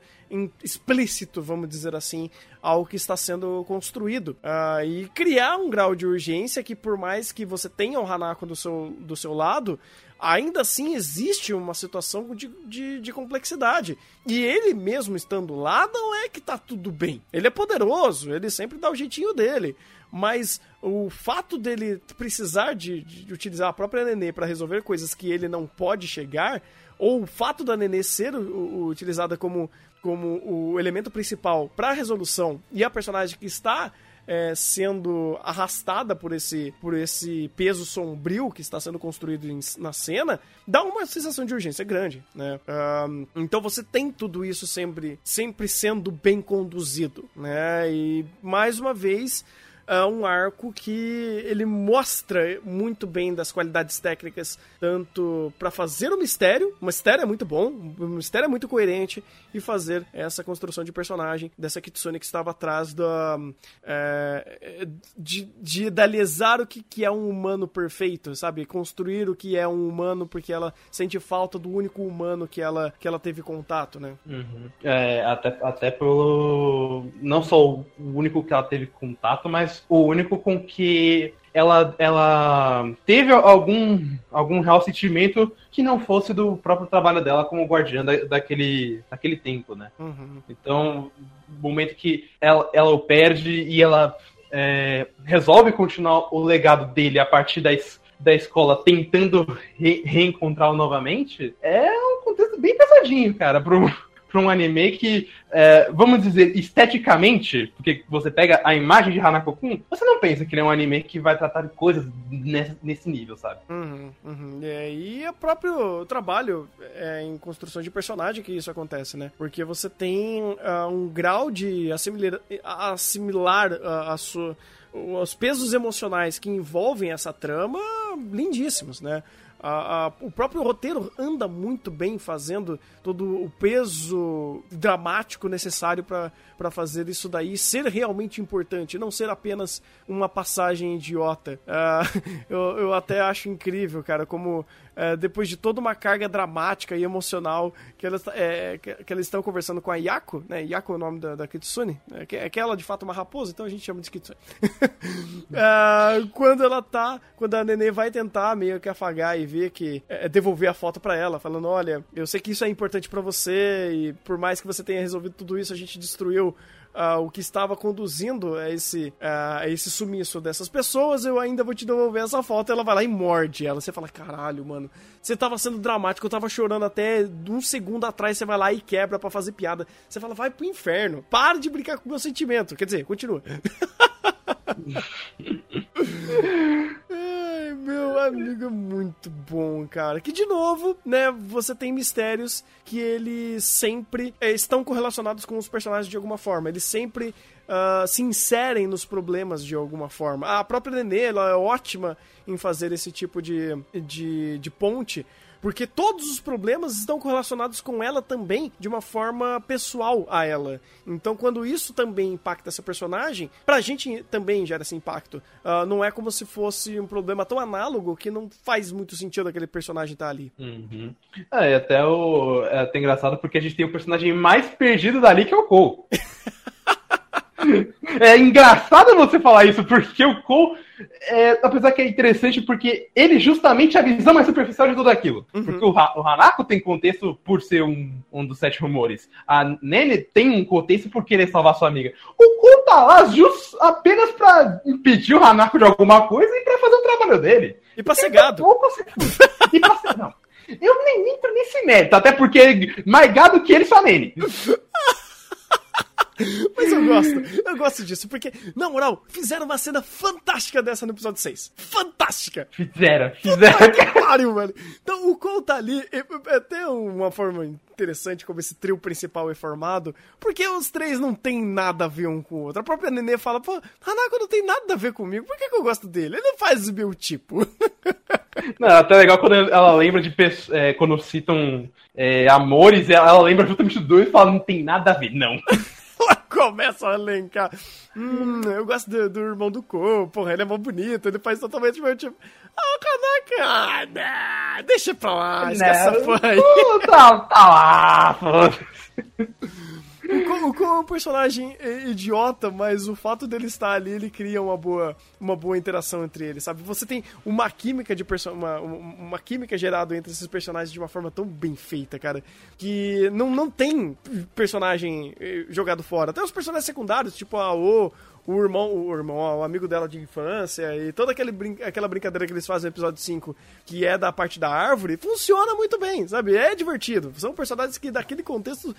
explícito, vamos dizer assim, ao que está sendo construído. Uh, e criar um grau de urgência que, por mais que você tenha o Hanako do seu, do seu lado, ainda assim existe uma situação de, de, de, complexidade. E ele mesmo estando lá, não é que tá tudo bem. Ele é poderoso, ele sempre dá o jeitinho dele. Mas o fato dele precisar de, de utilizar a própria Nenê para resolver coisas que ele não pode chegar, ou o fato da Nenê ser utilizada como, como o elemento principal para a resolução e a personagem que está é, sendo arrastada por esse, por esse peso sombrio que está sendo construído em, na cena, dá uma sensação de urgência grande, né? Um, então você tem tudo isso sempre, sempre sendo bem conduzido, né? E mais uma vez é um arco que ele mostra muito bem das qualidades técnicas, tanto para fazer o mistério, o mistério é muito bom, o mistério é muito coerente, e fazer essa construção de personagem dessa Kitsune que estava atrás da. É, de, de idealizar o que, que é um humano perfeito, sabe? Construir o que é um humano porque ela sente falta do único humano que ela, que ela teve contato, né? Uhum. É, até, até pelo. Não só o único que ela teve contato, mas o único com que ela, ela teve algum, algum real sentimento que não fosse do próprio trabalho dela como guardiã da, daquele, daquele tempo, né? Uhum. Então, o momento que ela, ela o perde e ela é, resolve continuar o legado dele a partir da, da escola tentando re, reencontrá-lo novamente, é um contexto bem pesadinho, cara, pro, para um anime que, é, vamos dizer, esteticamente, porque você pega a imagem de Hanako-kun, você não pensa que ele é um anime que vai tratar de coisas nesse, nesse nível, sabe? Uhum, uhum. É, e o próprio trabalho é, em construção de personagem que isso acontece, né? Porque você tem uh, um grau de assimilar, assimilar uh, a sua os pesos emocionais que envolvem essa trama lindíssimos, né? A, a, o próprio roteiro anda muito bem fazendo todo o peso dramático necessário para fazer isso daí ser realmente importante, não ser apenas uma passagem idiota. Uh, eu, eu até acho incrível, cara, como uh, depois de toda uma carga dramática e emocional que elas, é, que, que elas estão conversando com a Yako, né? Yako é o nome da, da Kitsune, é que, é que ela de fato é uma raposa, então a gente chama de Kitsune. uh, quando ela tá, quando a Nenê vai tentar meio que afagar e ver que é, é devolver a foto para ela, falando: olha, eu sei que isso é importante para você e por mais que você tenha resolvido tudo isso, a gente destruiu uh, o que estava conduzindo a esse, uh, esse sumiço dessas pessoas, eu ainda vou te devolver essa foto. Ela vai lá e morde ela. Você fala, caralho, mano, você tava sendo dramático, eu tava chorando até um segundo atrás, você vai lá e quebra para fazer piada. Você fala, vai pro inferno, para de brincar com o meu sentimento. Quer dizer, continua. Ai, meu amigo é muito bom, cara. Que de novo, né, você tem mistérios que eles sempre é, estão correlacionados com os personagens de alguma forma. Eles sempre uh, se inserem nos problemas de alguma forma. A própria Nenê, ela é ótima em fazer esse tipo de, de, de ponte porque todos os problemas estão correlacionados com ela também de uma forma pessoal a ela. Então, quando isso também impacta essa personagem, pra gente também gera esse impacto. Uh, não é como se fosse um problema tão análogo que não faz muito sentido aquele personagem estar tá ali. Uhum. É, e até, o, é até engraçado porque a gente tem o personagem mais perdido dali que é o Cole. É engraçado você falar isso, porque o Cole, é, apesar que é interessante, porque ele justamente é a visão mais superficial de tudo aquilo. Uhum. Porque o, o, Hanako tem contexto por ser um, um dos sete rumores. A Nene tem um contexto por querer salvar sua amiga. O Cole tá lá just, apenas pra impedir o Hanako de alguma coisa e pra fazer o trabalho dele. E pra ser gado. E pra ser, não. Eu nem entro nesse mérito, até porque mais gado que ele só Nene. Mas eu gosto, eu gosto disso, porque, na moral, fizeram uma cena fantástica dessa no episódio 6. Fantástica! Fizeram, fizeram. Que pariu, velho. Então o Cole tá ali, é, é até uma forma interessante como esse trio principal é formado, porque os três não tem nada a ver um com o outro. A própria Nenê fala, pô, Hanako não tem nada a ver comigo, por que, que eu gosto dele? Ele não faz o meu tipo. Não, até legal quando ela lembra de é, quando citam é, amores, ela, ela lembra justamente dos dois e fala, não tem nada a ver, não. Começa a elencar. Hum, eu gosto do, do irmão do Cole, porra, ele é mó bonito, ele faz totalmente o meu tipo. Ah, Kanaka, ah, não, deixa pra lá, esquece essa porra aí. Uh, tá, lá, foda-se. O Cole é um personagem idiota, mas o fato dele estar ali, ele cria uma boa, uma boa interação entre eles, sabe? Você tem uma química de uma, uma química gerada entre esses personagens de uma forma tão bem feita, cara, que não, não tem personagem eh, jogado fora. Até os personagens secundários, tipo a O, o irmão, o irmão, o amigo dela de infância e toda aquele brin aquela brincadeira que eles fazem no episódio 5, que é da parte da árvore, funciona muito bem, sabe? É divertido. São personagens que daquele contexto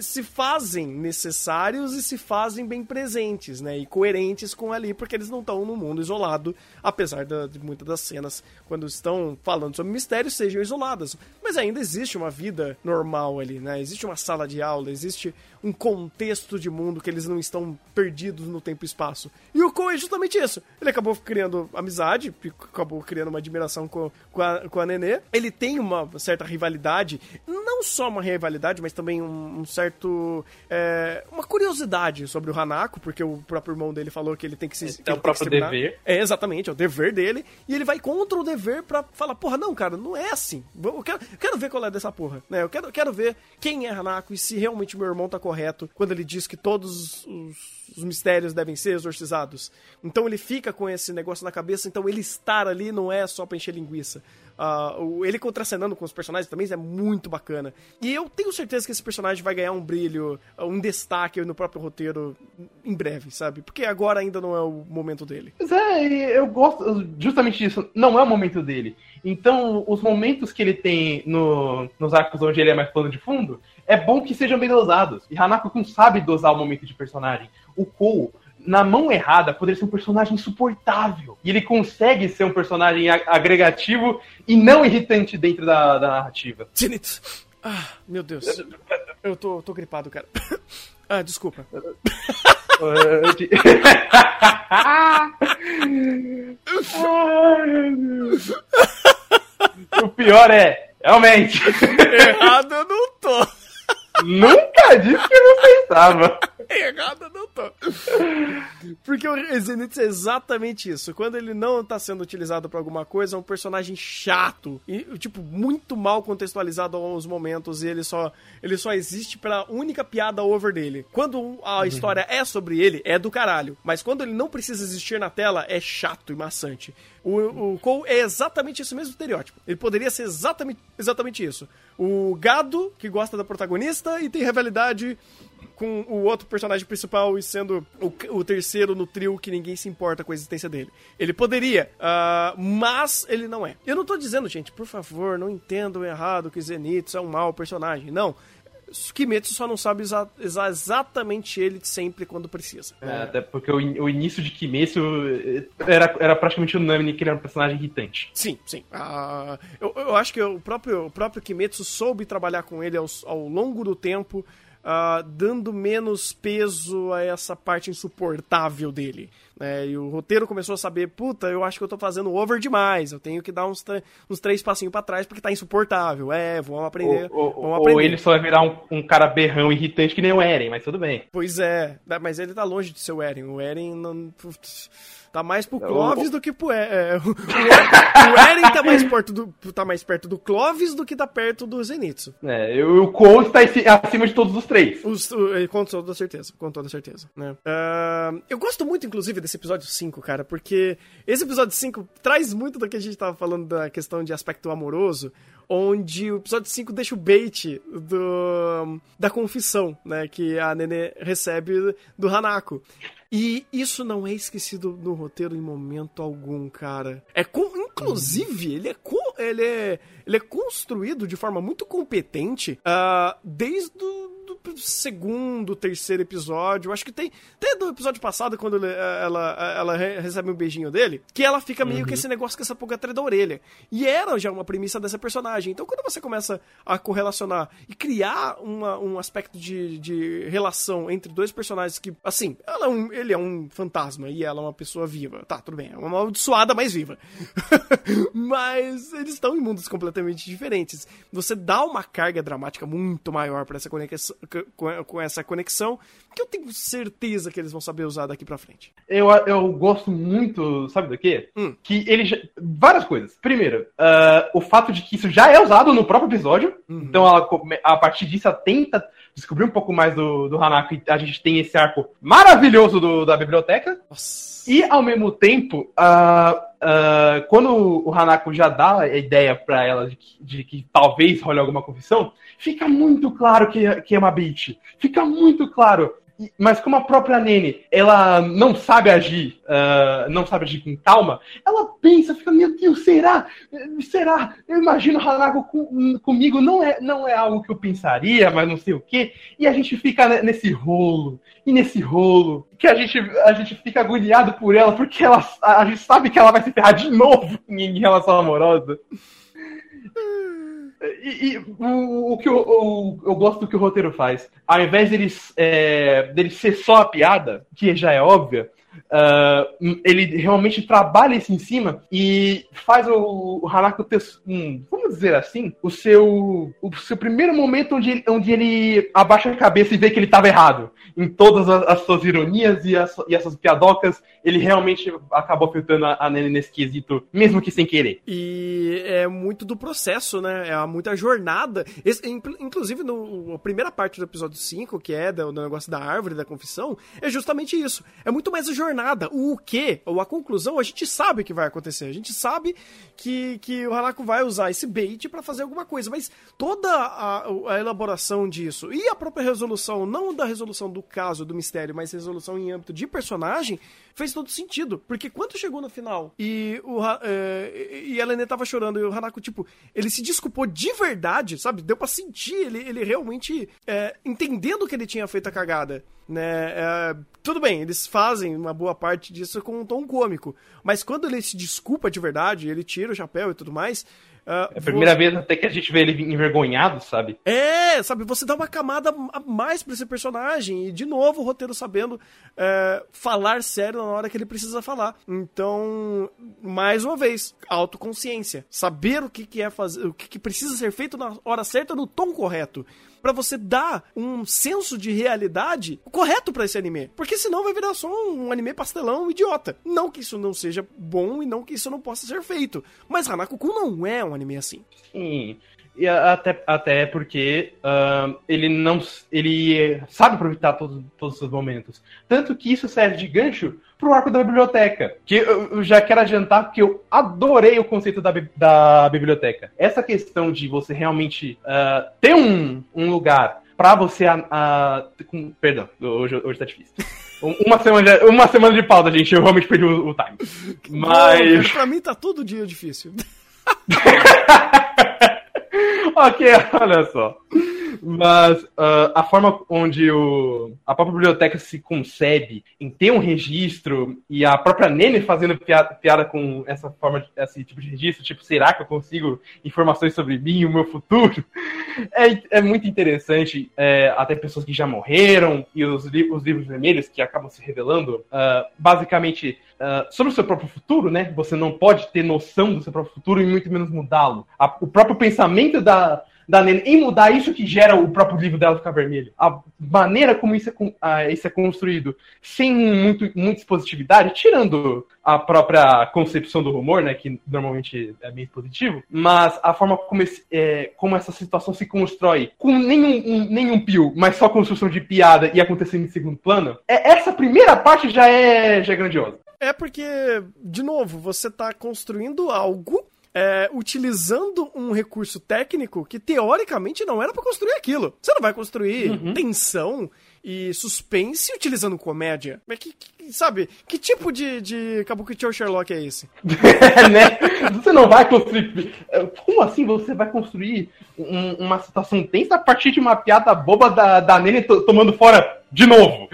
se fazem necessários e se fazem bem presentes, né? E coerentes com ali, porque eles não estão no mundo isolado, apesar de muitas das cenas, quando estão falando sobre mistérios, sejam isoladas. Mas ainda existe uma vida normal ali, né? Existe uma sala de aula, existe um contexto de mundo que eles não estão perdidos no tempo e espaço. E o Cole é justamente isso. Ele acabou criando amizade, acabou criando uma admiração com, com, a, com a Nenê. Ele tem uma certa rivalidade, não só uma rivalidade, mas também um, um certo. é, uma curiosidade sobre o Hanako, porque o próprio irmão dele falou que ele tem que se. que é o próprio dever. É, exatamente, é o dever dele. E ele vai contra o dever pra falar, porra, não, cara, não é assim. Eu quero, eu quero ver qual é dessa porra, né? Eu quero, eu quero ver quem é Hanako e se realmente meu irmão tá correto quando ele diz que todos os, os mistérios devem ser exorcizados. Então ele fica com esse negócio na cabeça, então ele estar ali não é só pra encher linguiça. Ah, o- ele contracenando com os personagens também é muito bacana. E eu tenho certeza que esse personagem vai ganhar um brilho, um destaque no próprio roteiro em breve, sabe? Porque agora ainda não é o momento dele. Mas é, eu gosto justamente disso. Não é o momento dele. Então, os momentos que ele tem no, nos arcos onde ele é mais plano de fundo, é bom que sejam bem dosados. E Hanako-kun sabe dosar o momento de personagem. O Kou, na mão errada, poderia ser um personagem insuportável. E ele consegue ser um personagem agregativo e não irritante dentro da, da narrativa. Zenith! Ah, meu Deus. Eu tô, tô gripado, cara. Ah, desculpa. O pior é, realmente, Errado eu não tô. Nunca disse que eu não pensava. Errado não tô. Porque o Zenith é exatamente isso. Quando ele não tá sendo utilizado pra alguma coisa, é um personagem chato. E, tipo, muito mal contextualizado aos momentos. E ele só, ele só existe pela única piada over dele. Quando a história é sobre ele, é do caralho. Mas quando ele não precisa existir na tela, é chato e maçante. O, o Cole é exatamente esse mesmo estereótipo. Ele poderia ser exatamente, exatamente isso. O gado que gosta da protagonista e tem rivalidade com o outro personagem principal e sendo o, o terceiro no trio que ninguém se importa com a existência dele. Ele poderia, ah, mas ele não é. Eu não tô dizendo, gente, por favor, não entendam errado que Zenitsu é um mau personagem. Não. Kimetsu só não sabe usar, usar exatamente ele sempre quando precisa. É, até porque o, in- o início de Kimetsu eh, era, era praticamente unânime que ele era um personagem irritante. Sim, sim. Ah, eu, eu acho que o próprio, o próprio Kimetsu soube trabalhar com ele ao, ao longo do tempo, ah, dando menos peso a essa parte insuportável dele. Né? e o roteiro começou a saber, puta, eu acho que eu tô fazendo over demais, eu tenho que dar uns, uns três passinhos pra trás porque tá insuportável. É, vamos aprender. Ou, vamos ou aprender. ele só vai virar um, um cara berrão irritante que nem o Eren, mas tudo bem. Pois é, né, mas ele tá longe de ser o Eren. O Eren não. putz, Tá mais pro Clovis do que pro é, o, o Eren tá mais, perto do, tá mais perto do Clovis do que tá perto do Zenitsu. É, e o está esse- acima de todos os três. Os, o- com toda certeza, com toda certeza, né? Ah, eu gosto muito, inclusive, desse episódio 5, cara, porque esse episódio 5 traz muito do que a gente tava falando da questão de aspecto amoroso, onde o episódio 5 deixa o bait do, da confissão, né, que a Nenê recebe do Hanako. E isso não é esquecido no roteiro em momento algum, cara. É com, inclusive, ele é, co- ele é ele é construído de forma muito competente ah, desde o do segundo, terceiro episódio. Acho que tem. Até do episódio passado, quando ele- ela, ela re- recebe um beijinho dele, que ela fica meio que esse negócio com essa pulga atrás da orelha. E era já uma premissa dessa personagem. Então, quando você começa a correlacionar e criar uma- um aspecto de, de relação entre dois personagens que, assim, ela é um- ele é um fantasma e ela é uma pessoa viva. Tá, tudo bem. É uma amaldiçoada, mas viva. mas eles estão em mundos completamente diferentes. Você dá uma carga dramática muito maior para essa conexão, com, com essa conexão, que eu tenho certeza que eles vão saber usar daqui pra frente. Eu, eu gosto muito, sabe do quê? Hum. Que ele já... Várias coisas. Primeiro, ah, o fato de que isso já é usado no próprio episódio. Uhum. Então, ela, a partir disso, ela tenta descobrir um pouco mais do, do Hanako. E a gente tem esse arco maravilhoso do- da biblioteca. Nossa. E, ao mesmo tempo, ah, ah, quando o Hanako já dá a ideia pra ela de que, de que talvez role alguma confissão, fica muito claro que, é- que é uma bitch. Fica muito claro. Mas como a própria Nene, ela não sabe agir, ah, não sabe agir com calma, ela pensa, fica, meu Deus, será? Será? Eu imagino o Hanako com- comigo, não é, não é algo que eu pensaria, mas não sei o quê. E a gente fica ne- nesse rolo, e nesse rolo, que a gente, a gente fica agoniado por ela, porque ela, a gente sabe que ela vai se ferrar de novo em relação amorosa. E, e o, o que eu, o- eu gosto do que o roteiro faz. Ao invés dele, é, dele ser só a piada, que já é óbvia, ah, ele realmente trabalha isso em cima e faz o, o Hanako ter, um, vamos dizer assim, o seu, o seu primeiro momento onde ele, onde ele abaixa a cabeça e vê que ele estava errado. Em todas as, as suas ironias e, as, e essas piadocas, ele realmente acabou filtrando a, a Nene nesse quesito, mesmo que sem querer. E é muito do processo, né? É muita jornada. Esse- inclu- inclusive, no, a primeira parte do episódio 5, que é do, do negócio da árvore, da confissão, é justamente isso. É muito mais a jornada. O que, ou a conclusão, a gente sabe que vai acontecer. A gente sabe que, que o Hanako vai usar esse bait pra fazer alguma coisa. Mas toda a, a elaboração disso e a própria resolução, não da resolução do caso, do mistério, mas resolução em âmbito de personagem, fez todo sentido. Porque quando chegou no final e, o, eh, e a Lene tava chorando e o Hanako, tipo, ele se desculpou de verdade, sabe? Deu pra sentir ele, ele realmente eh, entendendo que ele tinha feito a cagada. Né? Eh, tudo bem, eles fazem uma boa parte disso com um tom cômico. Mas quando ele se desculpa de verdade, ele tira o chapéu e tudo mais. ah, É a primeira vez até que a gente vê ele envergonhado, sabe? é, sabe, você dá uma camada a mais pra esse personagem. E, de novo, o roteiro sabendo é, falar sério na hora que ele precisa falar. Então, mais uma vez, autoconsciência. Saber o que, que é fazer, o que, que precisa ser feito na hora certa, no tom correto. Pra você dar um senso de realidade correto pra esse anime. Porque senão vai virar só um anime pastelão idiota. Não que isso não seja bom e não que isso não possa ser feito. Mas Hanako-kun não é um anime assim. Sim. E até, até porque ahn, ele não ele sabe aproveitar todos, todos os seus momentos. Tanto que isso serve de gancho pro arco da biblioteca. Que eu, eu já quero adiantar porque eu adorei o conceito da, da biblioteca. Essa questão de você realmente ah, ter um, um lugar pra você. a- a- com- perdão, hoje, hoje tá difícil. Um- Uma semana, de, uma semana de pausa, gente. Eu realmente perdi o, o time. Não, Mas. cara, pra mim tá todo dia difícil. ok, olha só. Mas ah, a forma onde o, a própria biblioteca se concebe em ter um registro e a própria Nene fazendo piada, piada com essa forma, esse tipo de registro, tipo, será que eu consigo informações sobre mim e o meu futuro? É, é muito interessante. é, até pessoas que já morreram e os, li- os livros vermelhos que acabam se revelando, ah, basicamente, ah, sobre o seu próprio futuro, né? Você não pode ter noção do seu próprio futuro e muito menos mudá-lo. O próprio pensamento da, da Nene em mudar isso que gera o próprio livro dela ficar vermelho. A maneira como isso é, ah, isso é construído, sem muito, muita expositividade, tirando a própria concepção do rumor, né? Que normalmente é bem positivo, mas a forma como, esse- é, como essa situação se constrói, com nenhum, um- nenhum pio, mas só construção de piada e acontecendo em segundo plano, é, essa primeira parte já é, já é grandiosa. É porque, de novo, você tá construindo algo é, utilizando um recurso técnico que teoricamente não era pra construir aquilo. Você não vai construir tensão e suspense utilizando comédia. Mas que, que- sabe, que tipo de, de Kabukicho Sherlock é esse? né? Você não vai construir. Como assim você vai construir um- uma situação tensa a partir de uma piada boba da, da Nene to- tomando fora de novo?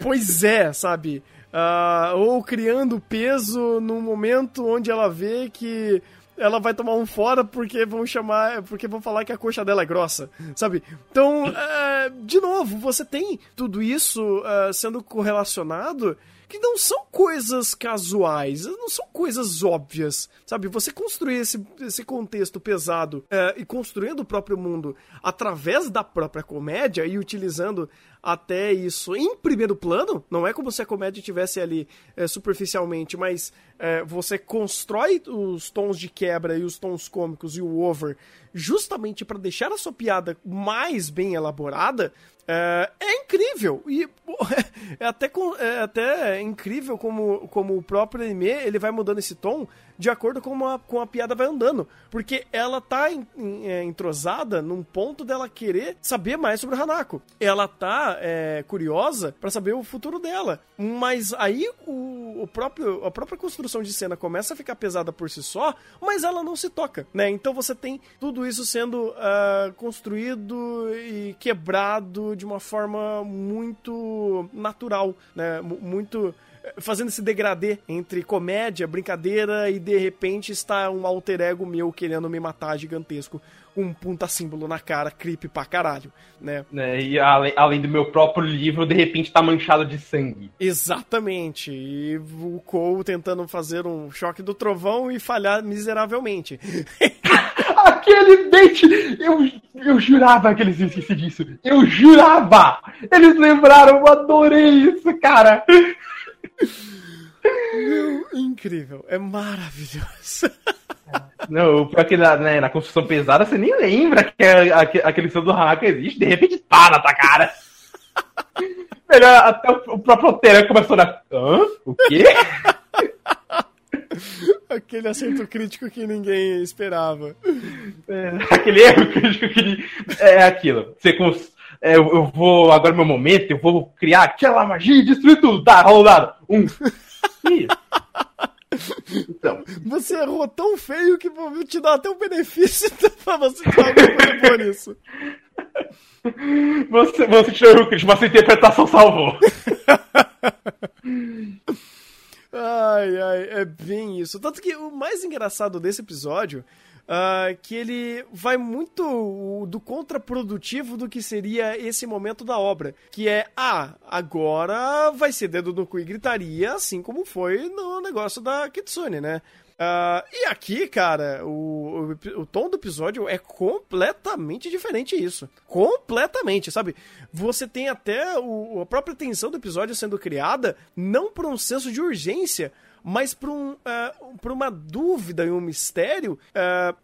Pois é, sabe? Ah, ou criando peso num momento onde ela vê que ela vai tomar um fora porque vão chamar, porque vão falar que a coxa dela é grossa, sabe? Então, ah, de novo, você tem tudo isso ah, sendo correlacionado que não são coisas casuais, não são coisas óbvias, sabe? Você construir esse, esse contexto pesado eh, e construindo o próprio mundo através da própria comédia e utilizando até isso em primeiro plano, não é como se a comédia estivesse ali eh, superficialmente, mas eh, você constrói os tons de quebra e os tons cômicos e o over justamente para deixar a sua piada mais bem elaborada, é, é incrível. E é até, é até incrível como, como o próprio anime ele vai mudando esse tom de acordo com a, com a piada vai andando. Porque ela tá em- em- é, entrosada num ponto dela querer saber mais sobre o Hanako. Ela tá é, curiosa para saber o futuro dela. Mas aí o, o próprio, a própria construção de cena começa a ficar pesada por si só, mas ela não se toca, né? Então você tem tudo isso sendo ah, construído e quebrado de uma forma muito natural, né? Mu- Muito fazendo esse degradê entre comédia, brincadeira e de repente está um alter ego meu querendo me matar gigantesco, um punta símbolo na cara, creepy pra caralho, né? Né, E além, além do meu próprio livro, de repente tá manchado de sangue. Exatamente. E o Cole tentando fazer um choque do trovão e falhar miseravelmente. Aquele bait! Eu, eu jurava que eles iam esquecer disso. Eu jurava! Eles lembraram, eu adorei isso, cara! Incrível. É maravilhoso. Não, pior que na, né, na construção pesada você nem lembra que a- aque- aquele som do Hanako existe, de repente pá na tua cara. Melhor, até o, o próprio Otero começou a. Hã? O quê? Aquele acento crítico que ninguém esperava. É, aquele erro crítico que é aquilo. Você cons- é, eu, eu vou, agora é meu momento, eu vou criar aquela magia e destruir tudo. Tá, dado. Um. Então, Você errou tão feio que vou te dar até um benefício pra você coisa boa nisso. você, você tirou o crítico, mas sua interpretação salvou. Ai, ai, é bem isso. Tanto que o mais engraçado desse episódio ah, que ele vai muito do contraprodutivo do que seria esse momento da obra. Que é, ah, agora vai ser dedo no cu e gritaria, assim como foi no negócio da Kitsune, né? Ah, e aqui, cara, o, o, o tom do episódio é completamente diferente isso. Completamente, sabe? Você tem até o- a própria tensão do episódio sendo criada não por um senso de urgência, mas por, um, por uma dúvida e um mistério eh,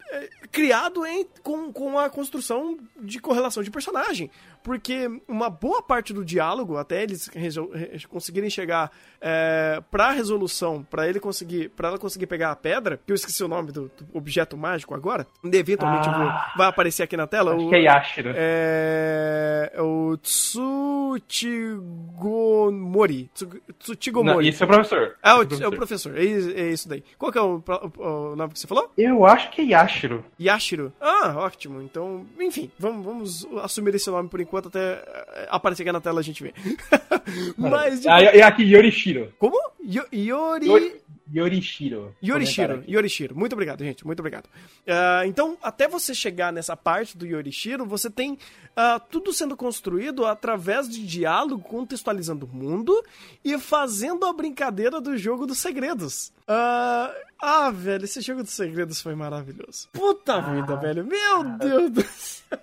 criado em- com, com a construção de correlação de personagem. Porque uma boa parte do diálogo, até eles conseguirem chegar é, pra resolução, pra ele conseguir, para ela conseguir pegar a pedra, que eu esqueci o nome do, do objeto mágico agora, eventualmente vou- Ah. vai aparecer aqui na tela. Acho o- que é Yashiro. é, é o Tsuchigomori. Tsu- Não, Tsuchigomori. isso é o professor. Ah, o, Esse é o professor, é, é isso daí. Qual que é o, pro- o nome que você falou? Eu acho que é Yashiro. Yashiro. Ah, ótimo. Então, enfim, vamos, vamos assumir esse nome por enquanto até eh, aparecer aqui na tela a gente vê. Mas, de... Ah, é aqui Yorishiro. como? Yo- Yori... Yori- Yorishiro. Yorishiro. Yorishiro. Muito obrigado, gente. Muito obrigado. Ah, então, até você chegar nessa parte do Yorishiro, você tem ah, tudo sendo construído através de diálogo, contextualizando o mundo e fazendo a brincadeira do jogo dos segredos. Ah, ah, velho, esse jogo dos segredos foi maravilhoso. Puta vida, velho. Meu Deus do céu.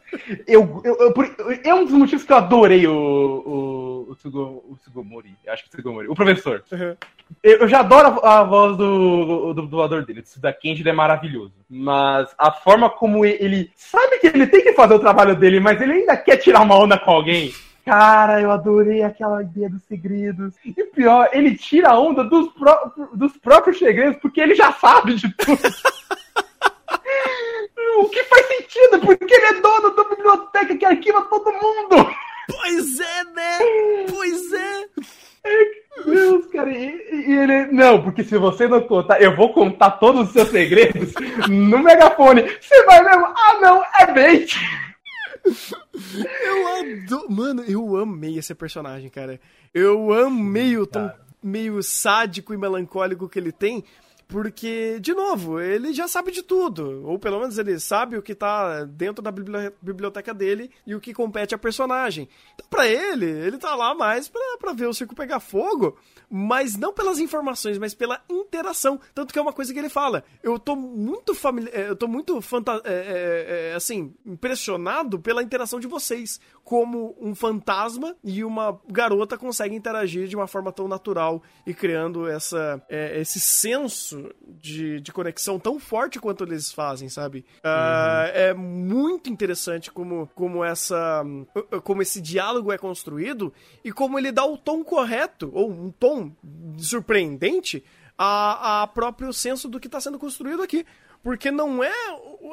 Eu, eu, eu- é um dos motivos que eu adorei o, o, o, Tsugo- o Tsugomori. Eu Acho que é Tsugomori. O professor. Uhum. Eu, eu já adoro a, a voz do, do dublador dele. O da Kenji ele é maravilhoso. Mas a forma como ele, ele sabe que ele tem que fazer o trabalho dele, mas ele ainda quer tirar uma onda com alguém. Cara, eu adorei aquela ideia dos segredos. E pior, ele tira a onda dos, pró- dos próprios segredos, porque ele já sabe de tudo. O que faz sentido, porque ele é dono da biblioteca que arquiva todo mundo. Pois é, né? Pois é. Deus, cara, e, e, ele. Não, porque se você não contar, eu vou contar todos os seus segredos no megafone. Você vai mesmo? Ah, não, é bait! Eu adoro. Mano, eu amei esse personagem, cara. Eu amei o tom meio sádico e melancólico que ele tem. Porque, de novo, ele já sabe de tudo. Ou pelo menos ele sabe o que tá dentro da biblioteca dele e o que compete a personagem. Então, pra ele, ele tá lá mais pra, pra ver o circo pegar fogo mas não pelas informações, mas pela interação. Tanto que é uma coisa que ele fala. Eu tô muito familiar, é, eu tô muito fanta é, é, assim, impressionado pela interação de vocês. Como um fantasma e uma garota conseguem interagir de uma forma tão natural e criando essa, é, esse senso de, de conexão tão forte quanto eles fazem, sabe? Uh, uhum. É muito interessante como, como essa como esse diálogo é construído e como ele dá o tom correto, ou um tom surpreendente a, a próprio senso do que está sendo construído aqui. Porque não é.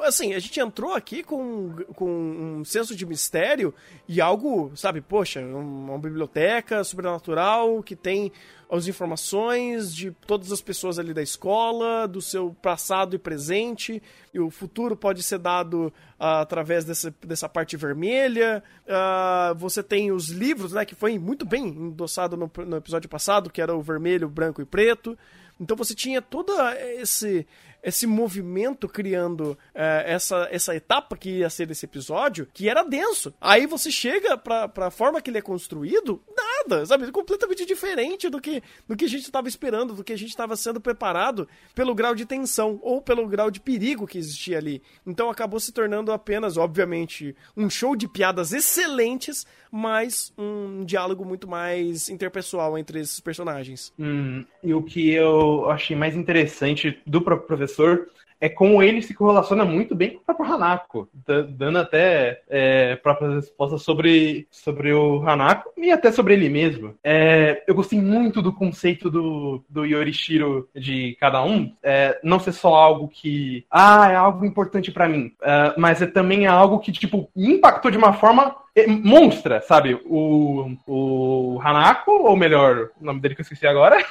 Assim, a gente entrou aqui com, com um senso de mistério e algo, sabe, poxa, uma biblioteca sobrenatural que tem as informações de todas as pessoas ali da escola, do seu passado e presente, e o futuro pode ser dado uh, através dessa, dessa parte vermelha. Uh, você tem os livros, né, que foi muito bem endossado no, no episódio passado, que era o vermelho, branco e preto. Então você tinha todo esse esse movimento criando é, essa, essa etapa que ia ser esse episódio, que era denso. Aí você chega pra, pra forma que ele é construído, nada, sabe? Completamente diferente do que, do que a gente estava esperando, do que a gente estava sendo preparado pelo grau de tensão ou pelo grau de perigo que existia ali. Então acabou se tornando apenas, obviamente, um show de piadas excelentes, mas um diálogo muito mais interpessoal entre esses personagens. Hum, e o que eu achei mais interessante do próprio professor professor, é como ele se correlaciona muito bem com o próprio Hanako, dando até é, próprias respostas sobre, sobre o Hanako e até sobre ele mesmo. É, eu gostei muito do conceito do, do Yorishiro de cada um, é, não ser só algo que, ah, é algo importante para mim, é, mas é também algo que, tipo, impactou de uma forma é, monstra, sabe? O, o Hanako, ou melhor, o nome dele que eu esqueci agora.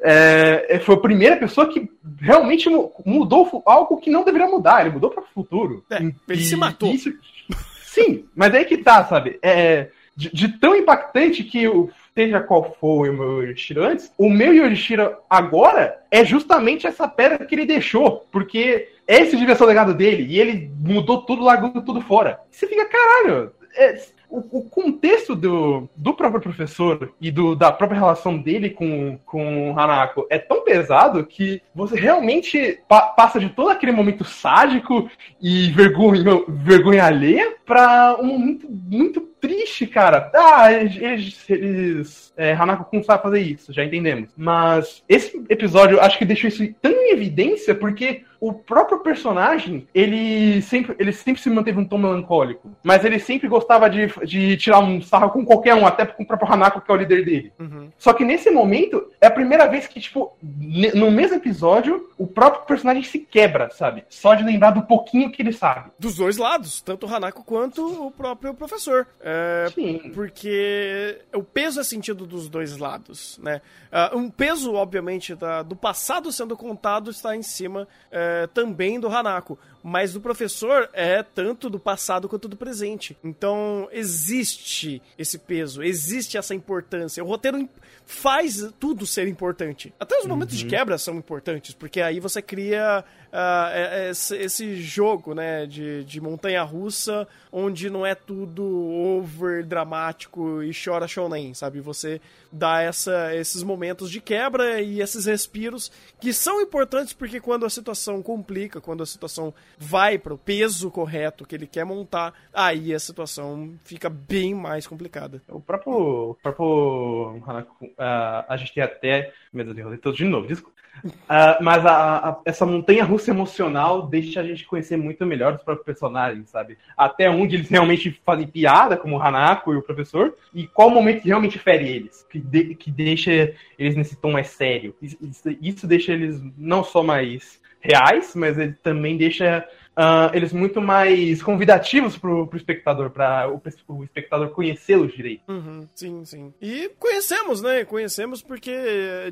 É, é, foi a primeira pessoa que realmente mudou algo que não deveria mudar, ele mudou para o futuro. É, ele e, se matou. Isso, sim, mas aí que tá, sabe? É, de, de, tão impactante que o seja qual for o meu Yorishiro antes, o meu Yorishiro agora é justamente essa pedra que ele deixou, porque esse devia ser o legado dele, e ele mudou tudo, largou tudo fora. Você fica, caralho, é, o, o, contexto do, do próprio professor e do, da própria relação dele com, com o Hanako é tão pesado que você realmente pa passa de todo aquele momento sádico e vergonha, vergonha alheia pra um momento muito triste, cara. Ah, eles. eles é, Hanako-kun sabe fazer isso, já entendemos. Mas esse episódio acho que deixou isso tão em evidência porque o próprio personagem, ele sempre, ele sempre se manteve um tom melancólico. Mas ele sempre gostava de, de tirar um sarro com qualquer um, até com o próprio Hanako, que é o líder dele. Uhum. Só que nesse momento, é a primeira vez que, tipo, no mesmo episódio, o próprio personagem se quebra, sabe? Só de lembrar do pouquinho que ele sabe. Dos dois lados, tanto o Hanako quanto o próprio professor. É, Sim. Porque o peso é sentido dos dois lados, né? Uh, um peso, obviamente, da, do passado sendo contado está em cima uh, também do Hanako, mas do professor é tanto do passado quanto do presente. Então existe esse peso, existe essa importância. O roteiro faz tudo ser importante. Até os momentos uhum. de quebra são importantes, porque aí você cria uh, esse, esse, jogo, né, de, de montanha-russa, onde não é tudo over dramático e chora shonen, sabe? Você dá essa, esses momentos de quebra e esses respiros que são importantes porque quando a situação complica, quando a situação vai para o peso correto que ele quer montar, aí a situação fica bem mais complicada. O próprio, o próprio uh, a gente tem até, meu Deus, eu de novo, desculpa. Uh, mas a, a, essa montanha russa emocional deixa a gente conhecer muito melhor os próprios personagens, sabe? Até onde eles realmente fazem piada, como o Hanako e o professor, e qual momento que realmente fere eles, que, de, que deixa eles nesse tom mais sério. Isso, isso, deixa eles não só mais reais, mas ele também deixa uh, eles muito mais convidativos pro, pro espectador, para o, o, espectador conhecê-los direito. Uhum, sim, sim. E conhecemos, né? Conhecemos porque,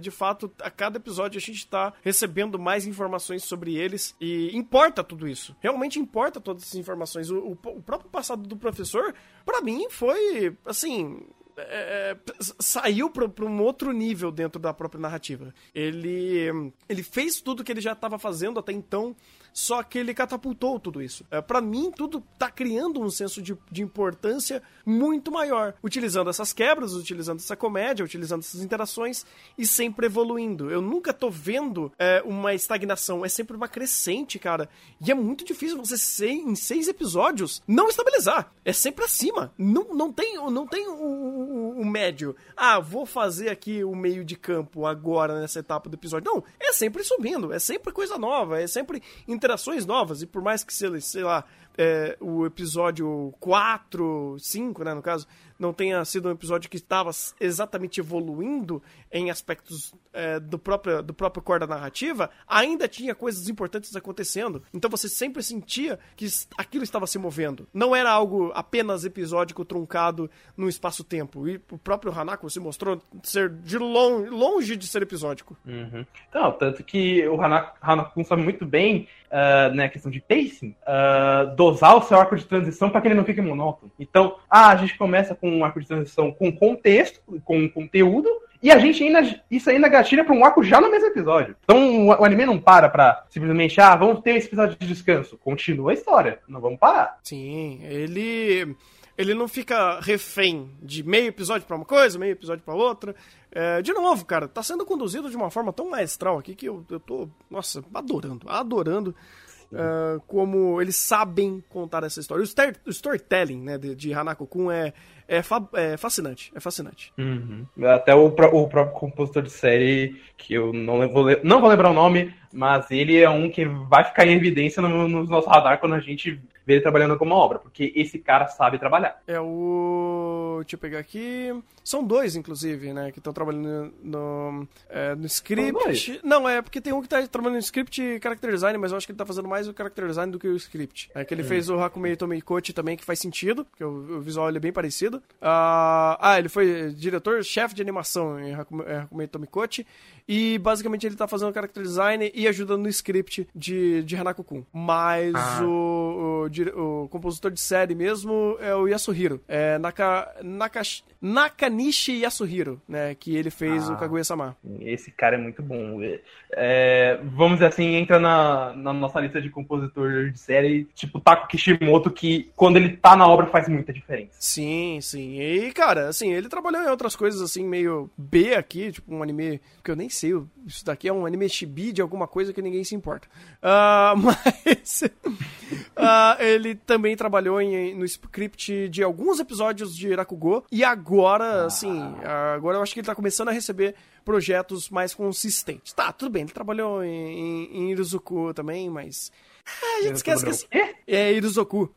de fato, a cada episódio a gente tá recebendo mais informações sobre eles e importa tudo isso. Realmente importa todas essas informações. O, o, o próprio passado do professor, para mim, foi, assim, é, é saiu para um outro nível dentro da própria narrativa. Ele, ele fez tudo que ele já estava fazendo até então só que ele catapultou tudo isso. É, para mim, tudo tá criando um senso de, de importância muito maior, utilizando essas quebras, utilizando essa comédia, utilizando essas interações e sempre evoluindo. Eu nunca tô vendo é, uma estagnação, é sempre uma crescente, cara. E é muito difícil você ser, em seis episódios não estabilizar. É sempre acima. Não, não tem, não tem o, médio. Ah, vou fazer aqui o meio de campo agora nessa etapa do episódio. Não, é sempre subindo, é sempre coisa nova, é sempre interações novas, e por mais que, sei lá, é, o episódio 4, 5, né, no caso, não tenha sido um episódio que estava exatamente evoluindo em aspectos é, do, próprio, do próprio core da narrativa, ainda tinha coisas importantes acontecendo. Então você sempre sentia que aquilo estava se movendo. Não era algo apenas episódico, truncado no espaço-tempo. E o próprio Hanako se mostrou ser de longe, longe de ser episódico. Uhum. Então, tanto que o Hanako, Hanako sabe muito bem, uh, né, questão de pacing, uh, dosar o seu arco de transição para que ele não fique monótono. Então, ah, a gente começa com um arco de transição com contexto, com conteúdo, e a gente ainda. Isso ainda gatilha para um arco já no mesmo episódio. Então o, anime não para pra simplesmente, ah, vamos ter esse episódio de descanso. Continua a história. Não vamos parar. Sim, ele. Ele não fica refém de meio episódio para uma coisa, meio episódio para outra. É, de novo, cara, tá sendo conduzido de uma forma tão maestral aqui que eu, eu tô, nossa, adorando, adorando uh, como eles sabem contar essa história. O, o storytelling né, de, de Hanako-kun é, é, fa é, fascinante. É fascinante. Uhum. Até o, o, próprio compositor de série, que eu não vou, não vou lembrar o nome, mas ele é um que vai ficar em evidência no, no nosso radar quando a gente vê ele trabalhando como obra, porque esse cara sabe trabalhar. É o. Deixa eu pegar aqui. São dois, inclusive, né, que estão trabalhando no, é, no script. Não, é porque tem um que está trabalhando no script e character design, mas eu acho que ele está fazendo mais o character design do que o script. É que ele hum. fez o Hakumei Tomikochi também, que faz sentido, porque o, o visual é bem parecido. Uh, ah, ele foi diretor-chefe de animação em Hakumei Tomikochi. E basicamente ele tá fazendo character design e ajudando no script de, de Hanako-kun. Mas ah. o, o, o, compositor de série mesmo é o Yasuhiro. É Naka, Naka, Nakanishi Yasuhiro, né? Que ele fez ah. o Kaguya-sama. Esse cara é muito bom. É, vamos dizer assim, entra na, na nossa lista de compositor de série, tipo Taco Kishimoto, que quando ele tá na obra faz muita diferença. Sim, sim. E, cara, assim, ele trabalhou em outras coisas assim, meio B aqui, tipo um anime que eu nem sei, isso daqui é um anime chibi de alguma coisa que ninguém se importa. Uh, mas uh, ele também trabalhou em, no script de alguns episódios de Rakugo e agora, ah. assim, agora eu acho que ele tá começando a receber projetos mais consistentes. Tá, tudo bem, ele trabalhou em, em, em Iruzuku também, mas... Ah, a gente esquece que... É, Iruzoku.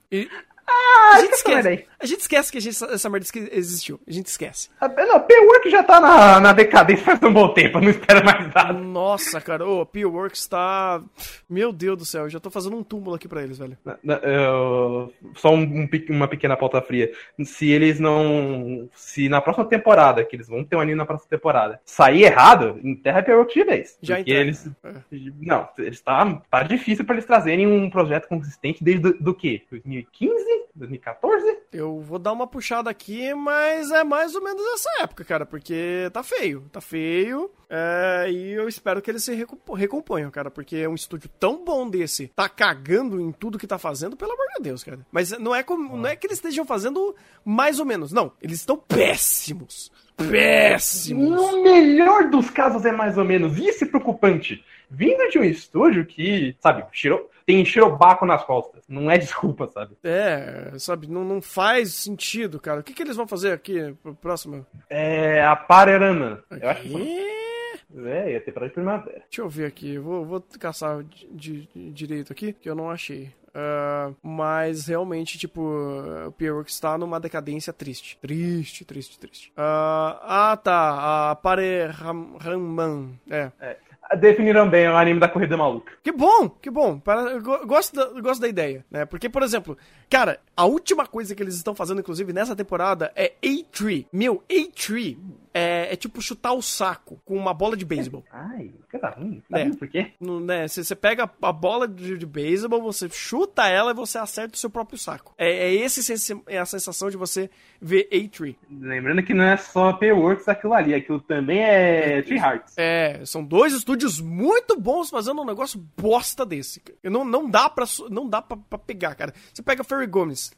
Ah, a gente esquece. A gente esquece que a gente, essa merda existiu. A gente esquece. Ah, não, P-Work já tá na, na decadência faz um bom tempo, não espera mais nada. Nossa, cara, o oh, P-Works tá. Meu Deus do céu, eu já tô fazendo um túmulo aqui pra eles, velho. Eu... Só um, uma pequena pauta fria. Se eles não. Se na próxima temporada, que eles vão ter um anime na próxima temporada, sair errado, enterra P-Works de vez. Já porque eles. É. Não, eles tá, tá difícil pra eles trazerem um projeto consistente desde do, do que? 2015? 2014? Eu vou dar uma puxada aqui, mas é mais ou menos essa época, cara, porque tá feio, tá feio. É, e eu espero que eles se recomponham, cara, porque é um estúdio tão bom desse, tá cagando em tudo que tá fazendo, pelo amor de Deus, cara. Mas não é, como, não é que eles estejam fazendo mais ou menos, não. Eles estão péssimos. Péssimos. No melhor dos casos é mais ou menos. Isso é preocupante. Vindo de um estúdio que, sabe, tirou tem Shirobaco nas costas. Não é desculpa, sabe? É, sabe, não, não faz sentido, cara. O que, que eles vão fazer aqui pro próximo? É a Parerana. Eu acho que. É, ia ter pra de primavera. Deixa eu ver aqui, vou, vou caçar de, de, direito aqui, que eu não achei. Uh, mas realmente, tipo, o Pierrot está numa decadência triste. Triste, triste, triste. Uh, ah, tá. A Pare Ramman. É. é. Definiram bem o anime da corrida maluca. Que bom, que bom. Para- gosto da, gosto da ideia, né? Porque, por exemplo, cara, a última coisa que eles estão fazendo, inclusive, nessa temporada é A-Tree. Meu, A-Tree é, é tipo chutar o saco com uma bola de beisebol. Ai, coisa ruim. Tá É. por quê? No- né, Você você pega a bola de, de beisebol, você chuta ela e você acerta o seu próprio saco. É, é esse é a sensação de você ver A-Tree. Lembrando que não é só Payworks aquilo ali, aquilo também é Tree Hearts. É, são dois estúdios muito bons fazendo um negócio bosta desse. cara. Não, não dá pra não dá pra, pra pegar, cara. Você pega Ferry Gomes,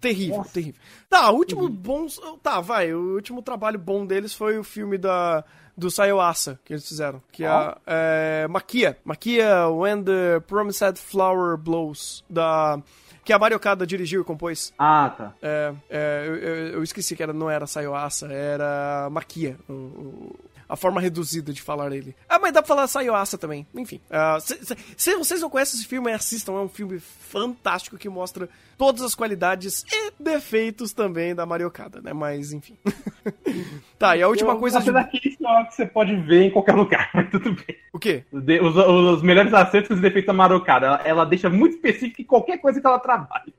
terrível, Nossa. terrível. Tá, o último bom, tá, vai, o último trabalho bom deles foi o filme da do Sayawasa que eles fizeram, que é, a- é Maquia, Maquia When the Promised Flower Blows da que a Mario Kada dirigiu e compôs. Ah, tá. É, é, eu, eu- esqueci que era, não era Sayonasa, era Maquia. o- o- a forma reduzida de falar ele. Ah, mas dá pra falar Sayonasa também. Enfim. ah, se, se- se vocês não conhecem esse filme, assistam. É um filme fantástico que mostra todas as qualidades e defeitos também da Mariocada, né? Mas, enfim. tá, e a última Eu coisa de... que você pode ver em qualquer lugar, mas tudo bem. O quê? Os, os- melhores acertos e os defeitos da Marocada. Ela, ela deixa muito específico em qualquer coisa que ela trabalhe.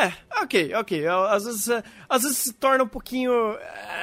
É, ok, ok. Às vezes, é, às vezes se torna um pouquinho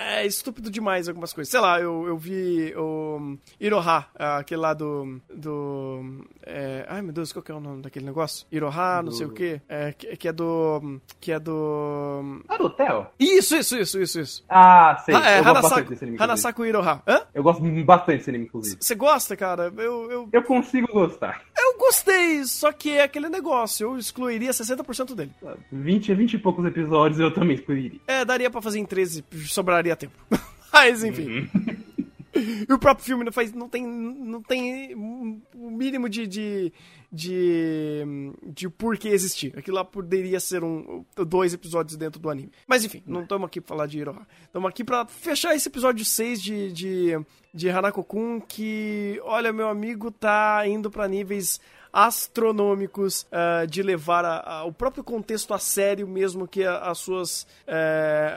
é, estúpido demais algumas coisas. Sei lá, eu, eu vi o Iroha, aquele lá do. do é, ai meu Deus, qual que é o nome daquele negócio? Iroha, não sei o quê. É, que, que é do. Que é do. Ah, do hotel? Isso, isso, isso, isso, isso. Ah, sei. Ha- é, eu gosto bastante Hanasaku, desse anime. Hanasaku Iroha. Hã? Eu gosto bastante desse anime, inclusive. Você gosta, cara? Eu, eu, Eu consigo gostar. eu gostei, só que é aquele negócio. Eu excluiria 60% dele. 20 20 e poucos episódios eu também escolheria. É, daria pra fazer em 13, sobraria tempo. Mas, enfim. E o próprio filme não, faz, não tem, não tem o mínimo de, de, de, de por que existir. Aquilo lá poderia ser um, dois episódios dentro do anime. Mas enfim, não estamos aqui pra falar de Iroha. Estamos aqui pra fechar esse episódio 6 de, de, de Hanako-kun, que, olha, meu amigo tá indo pra níveis astronômicos ah, de levar a- a- o próprio contexto a sério, mesmo que a- as suas, eh,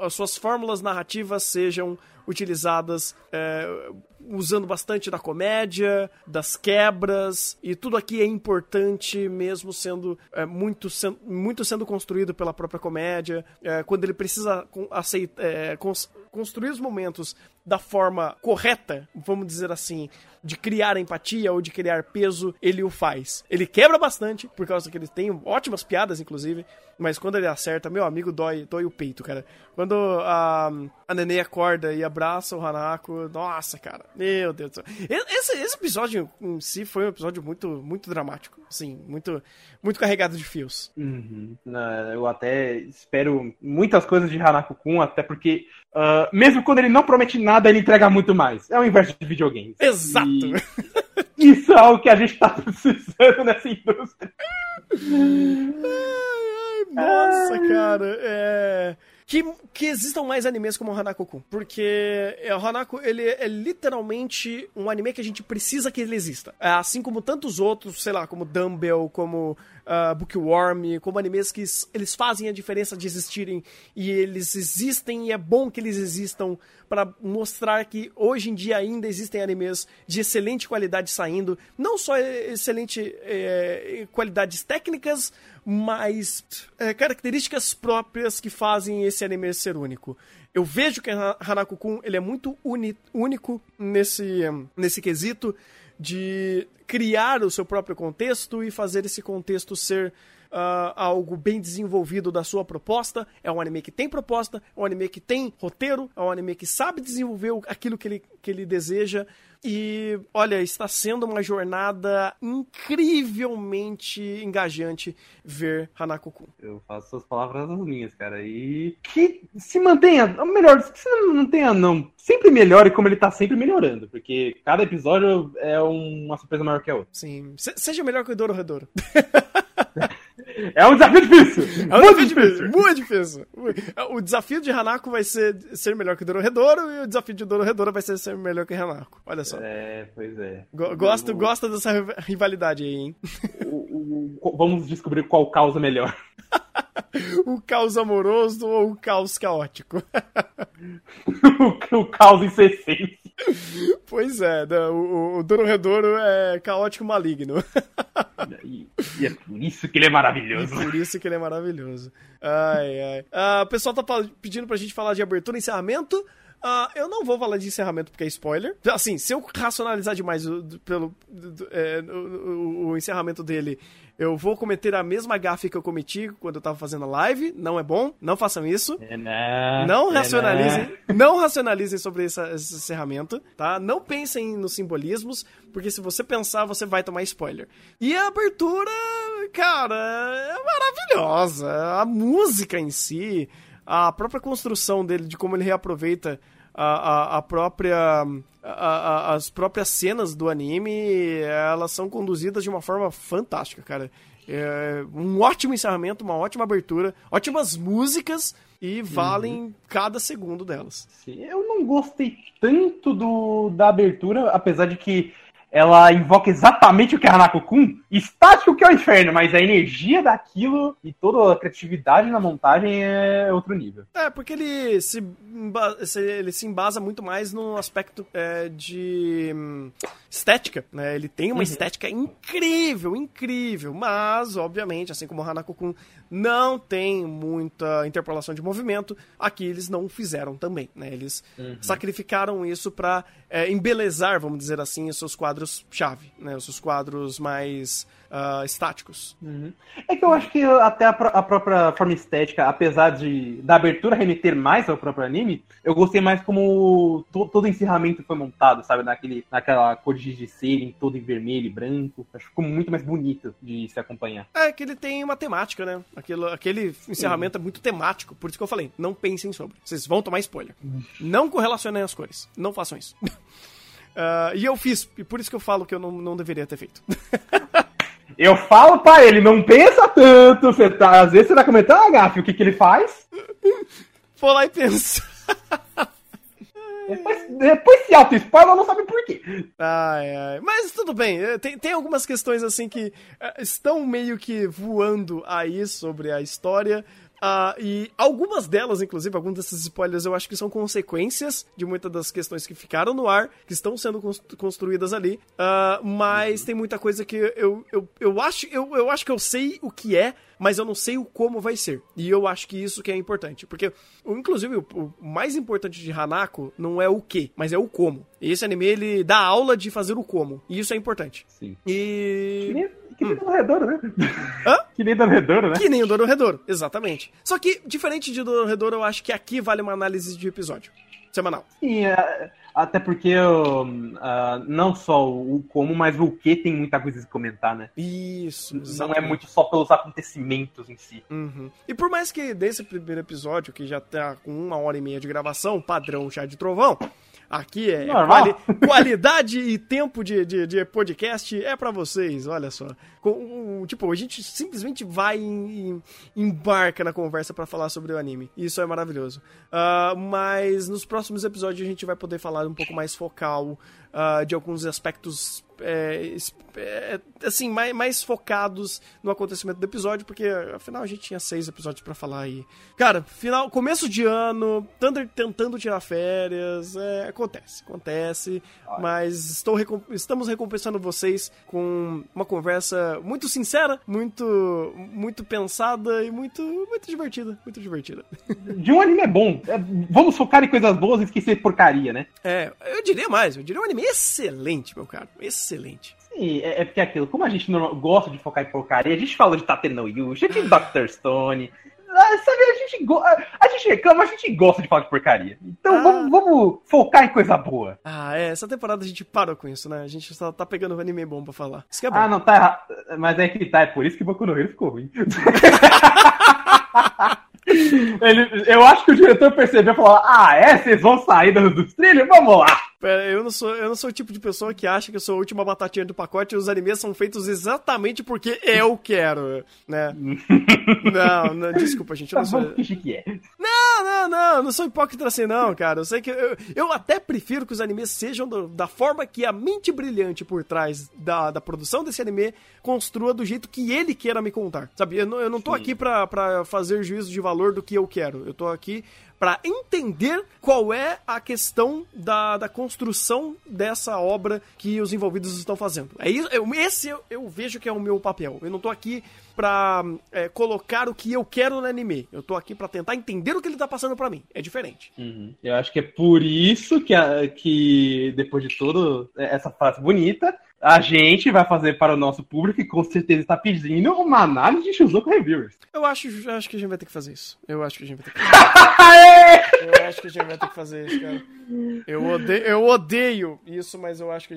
as suas fórmulas narrativas sejam utilizadas eh, usando bastante da comédia, das quebras, e tudo aqui é importante, mesmo sendo muito, sen- muito sendo construído pela própria comédia. Quando ele precisa con- aceit- eh, cons- construir os momentos da forma correta, vamos dizer assim, de criar empatia ou de criar peso, ele o faz. Ele quebra bastante, por causa que ele tem ótimas piadas, inclusive, mas quando ele acerta, meu amigo, dói, dói o peito, cara. Quando a, a acorda e abraça o Hanako, nossa, cara, meu Deus do céu. Esse, esse episódio em si foi um episódio muito, muito dramático, assim, muito, muito carregado de fios. Uhum. Eu até espero muitas coisas de Hanako-kun, até porque, ah, mesmo quando ele não promete nada, ele entrega muito mais. É o inverso de videogames. Exato. E isso é algo que a gente tá precisando nessa indústria. Ai, ai, nossa, cara, é... Que, que existam mais animes como o Hanako-kun. Porque é, o Hanako, ele é literalmente um anime que a gente precisa que ele exista. É, Assim como tantos outros, sei lá, como Dumbbell, como ah, Bookworm, como animes que eles fazem a diferença de existirem. E eles existem e é bom que eles existam para mostrar que hoje em dia ainda existem animes de excelente qualidade saindo. Não só excelente eh, qualidades técnicas, mas eh, características próprias que fazem esse anime ser único. Eu vejo que Ha- Hanako-kun ele é muito uni- único nesse, nesse quesito de criar o seu próprio contexto e fazer esse contexto ser ah, algo bem desenvolvido da sua proposta. É um anime que tem proposta, é um anime que tem roteiro, é um anime que sabe desenvolver aquilo que ele, que ele deseja. E olha, está sendo uma jornada incrivelmente engajante ver Hanako-kun. Eu faço suas palavras as minhas, cara. E que se mantenha, ou melhor, que se não tenha, não. Sempre melhore como ele tá sempre melhorando. Porque cada episódio é uma surpresa maior que a outra. Sim, se- seja melhor que o Doro Redoro. É um desafio difícil! É um muito desafio difícil! Muito difícil. O desafio de Hanako vai ser ser melhor que Dororedoro e o desafio de Dororedoro vai ser ser melhor que Hanako. Olha só. É, pois é. Go- Gosto, gosta dessa riva- rivalidade aí, hein? o- o- vamos descobrir qual causa melhor. O caos amoroso ou o caos caótico? o, o caos incessante. Pois é, né, o, o Dororedoro é caótico maligno. E, e é por isso que ele é maravilhoso. Por isso que ele é maravilhoso. Ai, ai. Ah, o pessoal tá pedindo pra gente falar de abertura e encerramento. Ah, eu não vou falar de encerramento porque é spoiler. Assim, se eu racionalizar demais o, pelo, do- é, o, o- o encerramento dele, eu vou cometer a mesma gafe que eu cometi quando eu tava fazendo a live. Não é bom, não façam isso. É, né? Não É, racionalizem, né? não racionalizem sobre essa- esse encerramento, tá? Não pensem nos simbolismos, porque se você pensar, você vai tomar spoiler. E a abertura, cara, é maravilhosa. A música em si, a própria construção dele, de como ele reaproveita a, a, a própria. a- a- as próprias cenas do anime, elas são conduzidas de uma forma fantástica, cara. É um ótimo encerramento, uma ótima abertura, ótimas músicas e valem cada segundo delas. Sim, Eu não gostei tanto do, da abertura, apesar de que ela invoca exatamente o que é Hanako-kun. Estático que é o inferno, mas a energia daquilo e toda a criatividade na montagem é outro nível. É, porque ele se, ele se embasa muito mais no aspecto é, de hum, estética, né? Ele tem uma estética incrível, incrível, mas, obviamente, assim como o Hanako-kun não tem muita interpolação de movimento, aqui eles não fizeram também, né? Eles sacrificaram isso pra é, embelezar, vamos dizer assim, os seus quadros-chave, né? Os seus quadros mais ah, estáticos. É que eu acho que até a, a própria forma estética, apesar de da abertura remeter mais ao próprio anime, eu gostei mais como to- todo o encerramento foi montado, sabe? Naquele, naquela cor de cera, todo em vermelho e branco. Acho que ficou muito mais bonito de se acompanhar. É que ele tem uma temática, né? Aquilo, aquele encerramento é muito temático. Por isso que eu falei, não pensem sobre. Vocês vão tomar spoiler. Não correlacionem as cores. Não façam isso. Ah, e eu fiz, e por isso que eu falo que eu não, não deveria ter feito. Eu falo pra ele, não pensa tanto. Você tá, às vezes você tá comentando, ah, Gaf, o que, que ele faz? Vou lá e penso. Depois, depois se auto-spoiler, não sabe por quê. Ai, ai. Mas tudo bem, eh, tem, tem algumas questões assim que eh, estão meio que voando aí sobre a história. Ah, e algumas delas, inclusive, alguns desses spoilers, eu acho que são consequências de muitas das questões que ficaram no ar, que estão sendo cons- construídas ali. Ah, mas tem muita coisa que eu, eu, eu, acho, eu, eu acho que eu sei o que é, mas eu não sei o como vai ser. E eu acho que isso que é importante. Porque, inclusive, o, o mais importante de Hanako não é o que, mas é o como. E esse anime, ele dá aula de fazer o como. E isso é importante. Sim. E... Que que nem do Redouro, né? Hã? Que nem do Redouro, né? Que nem o Dororedoro, exatamente. Só que, diferente de Dororedoro, eu acho que aqui vale uma análise de episódio. Semanal. Sim, é, até porque hum, ah, não só o como, mas o que tem muita coisa a se comentar, né? Isso, Não é exatamente. muito só pelos acontecimentos em si. Uhum. E por mais que desse primeiro episódio, que já tá com uma hora e meia de gravação, padrão chá de trovão, aqui é quali- qualidade e tempo de, de, de podcast é pra vocês, olha só. Com, tipo, a gente simplesmente vai e embarca na conversa pra falar sobre o anime. Isso é maravilhoso. Ah, mas nos próximos episódios a gente vai poder falar um pouco mais focal ah, de alguns aspectos é, é, assim, mais, mais focados no acontecimento do episódio, porque afinal a gente tinha seis episódios pra falar aí. Cara, final, começo de ano, Thunder tentando tirar férias, é, acontece, acontece, mas estou estamos recompensando vocês com uma conversa muito sincera, muito muito pensada e muito muito divertida, muito divertida. De um anime é bom. É, vamos focar em coisas boas e esquecer porcaria, né? É, eu diria mais, eu diria um anime excelente, meu caro, excelente. Sim, é, é porque é aquilo, como a gente normal- gosta de focar em porcaria, a gente falou de Tate no Yushi, de Dr. Stone. ah, Sabe, a gente, go- a gente reclama, a gente gosta de falar de porcaria. Então Ah. vamos, vamos focar em coisa boa. Ah, é, essa temporada a gente parou com isso, né? A gente só tá pegando um anime bom pra falar. Isso que é bom. Ah, não, tá errado. Mas é que tá, é por isso que Boku no Hero ficou ruim. Ele, eu acho que o diretor percebeu e falou: Ah, é? Vocês vão sair dos trilhos? Vamos lá! Pera, eu não, sou, eu não sou o tipo de pessoa que acha que eu sou a última batatinha do pacote e os animes são feitos exatamente porque eu quero, né? não, não, desculpa, gente, eu Tá não sou... é. Não, não, não, não sou hipócrita assim não, cara. Eu sei que eu, eu até prefiro que os animes sejam do- da forma que a mente brilhante por trás da, da produção desse anime construa do jeito que ele queira me contar, sabe? Eu não, eu não tô aqui pra, pra fazer juízo de valor do que eu quero. Eu tô aqui para entender qual é a questão da, da construção dessa obra que os envolvidos estão fazendo. É isso, eu, esse eu, eu vejo que é o meu papel. Eu não tô aqui pra é, colocar o que eu quero no anime. Eu tô aqui para tentar entender o que ele tá passando para mim. É diferente. Uhum. Eu acho que é por isso que, a, que depois de toda essa frase bonita, a gente vai fazer para o nosso público e com certeza está pedindo uma análise de Shuzoku Reviewers. Eu acho, eu acho que a gente vai ter que fazer isso. Eu acho que a gente vai ter que fazer isso. eu acho que a gente vai ter que fazer isso, cara. Eu odeio, eu odeio isso, mas eu acho que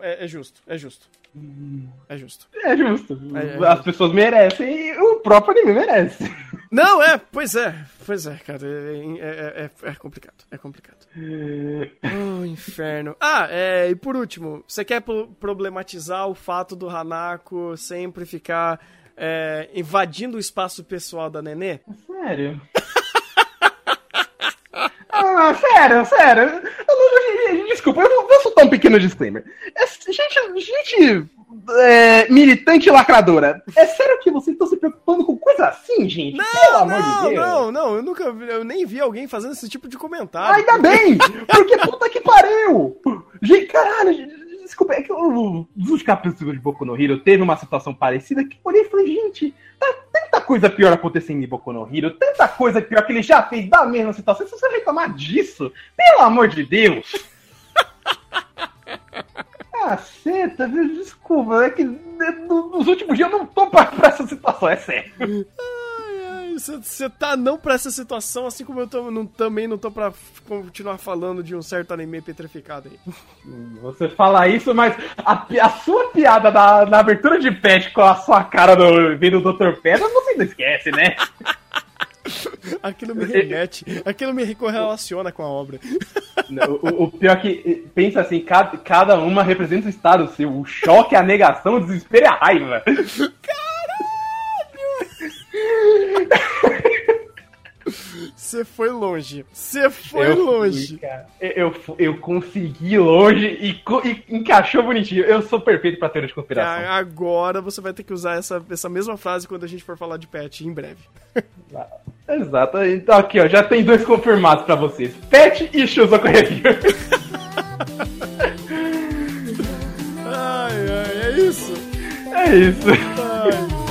é, é justo. É justo. É justo. É justo. É, é As pessoas merecem e o próprio anime merece. Não, é, pois é, pois é, cara. É, é, é, é complicado. É complicado. oh, inferno. Ah, é, e por último, você quer problematizar o fato do Hanako sempre ficar é, invadindo o espaço pessoal da Nenê? Sério? ah, sério, sério. Eu não, desculpa, eu vou soltar um pequeno disclaimer. É, gente, gente é, militante lacradora, é sério que vocês estão se preocupando com coisa assim, gente? Não, Pelo amor não, de Deus. Não, não, eu nunca eu nem vi alguém fazendo esse tipo de comentário. Ainda bem! Porque puta que pariu! Gente, caralho, desculpa, é que eu, nos capítulos de Boku no Hero teve uma situação parecida que eu olhei e falei, gente, tá tanta coisa pior acontecendo em Boku no Hero, tanta coisa pior que ele já fez da mesma situação, se você reclamar disso, pelo amor de Deus! Caceta, desculpa, é que nos últimos dias eu não tô pra, pra essa situação, é sério. Você tá não pra essa situação, assim como eu tô, não, também não tô pra continuar falando de um certo anime petrificado aí. Você fala isso, mas a, a sua piada na, na abertura de pet com a sua cara no, vendo o Dr. Pedra, você não esquece, né? aquilo me remete, aquilo me correlaciona com a obra. O, o, pior é que, pensa assim, cada, cada uma representa o estado seu. O choque, a negação, o desespero e a raiva. Caralho! Você foi longe. Você foi eu longe. Fui, eu, eu consegui longe e, e, encaixou bonitinho. Eu sou perfeito pra teoria de conspiração. Cara, agora você vai ter que usar essa, essa mesma frase quando a gente for falar de pet em breve. Exato. Então aqui, ó, já tem dois confirmados pra vocês. Pet e Shuzoku Review. ai, ai, é isso. É isso. Ai.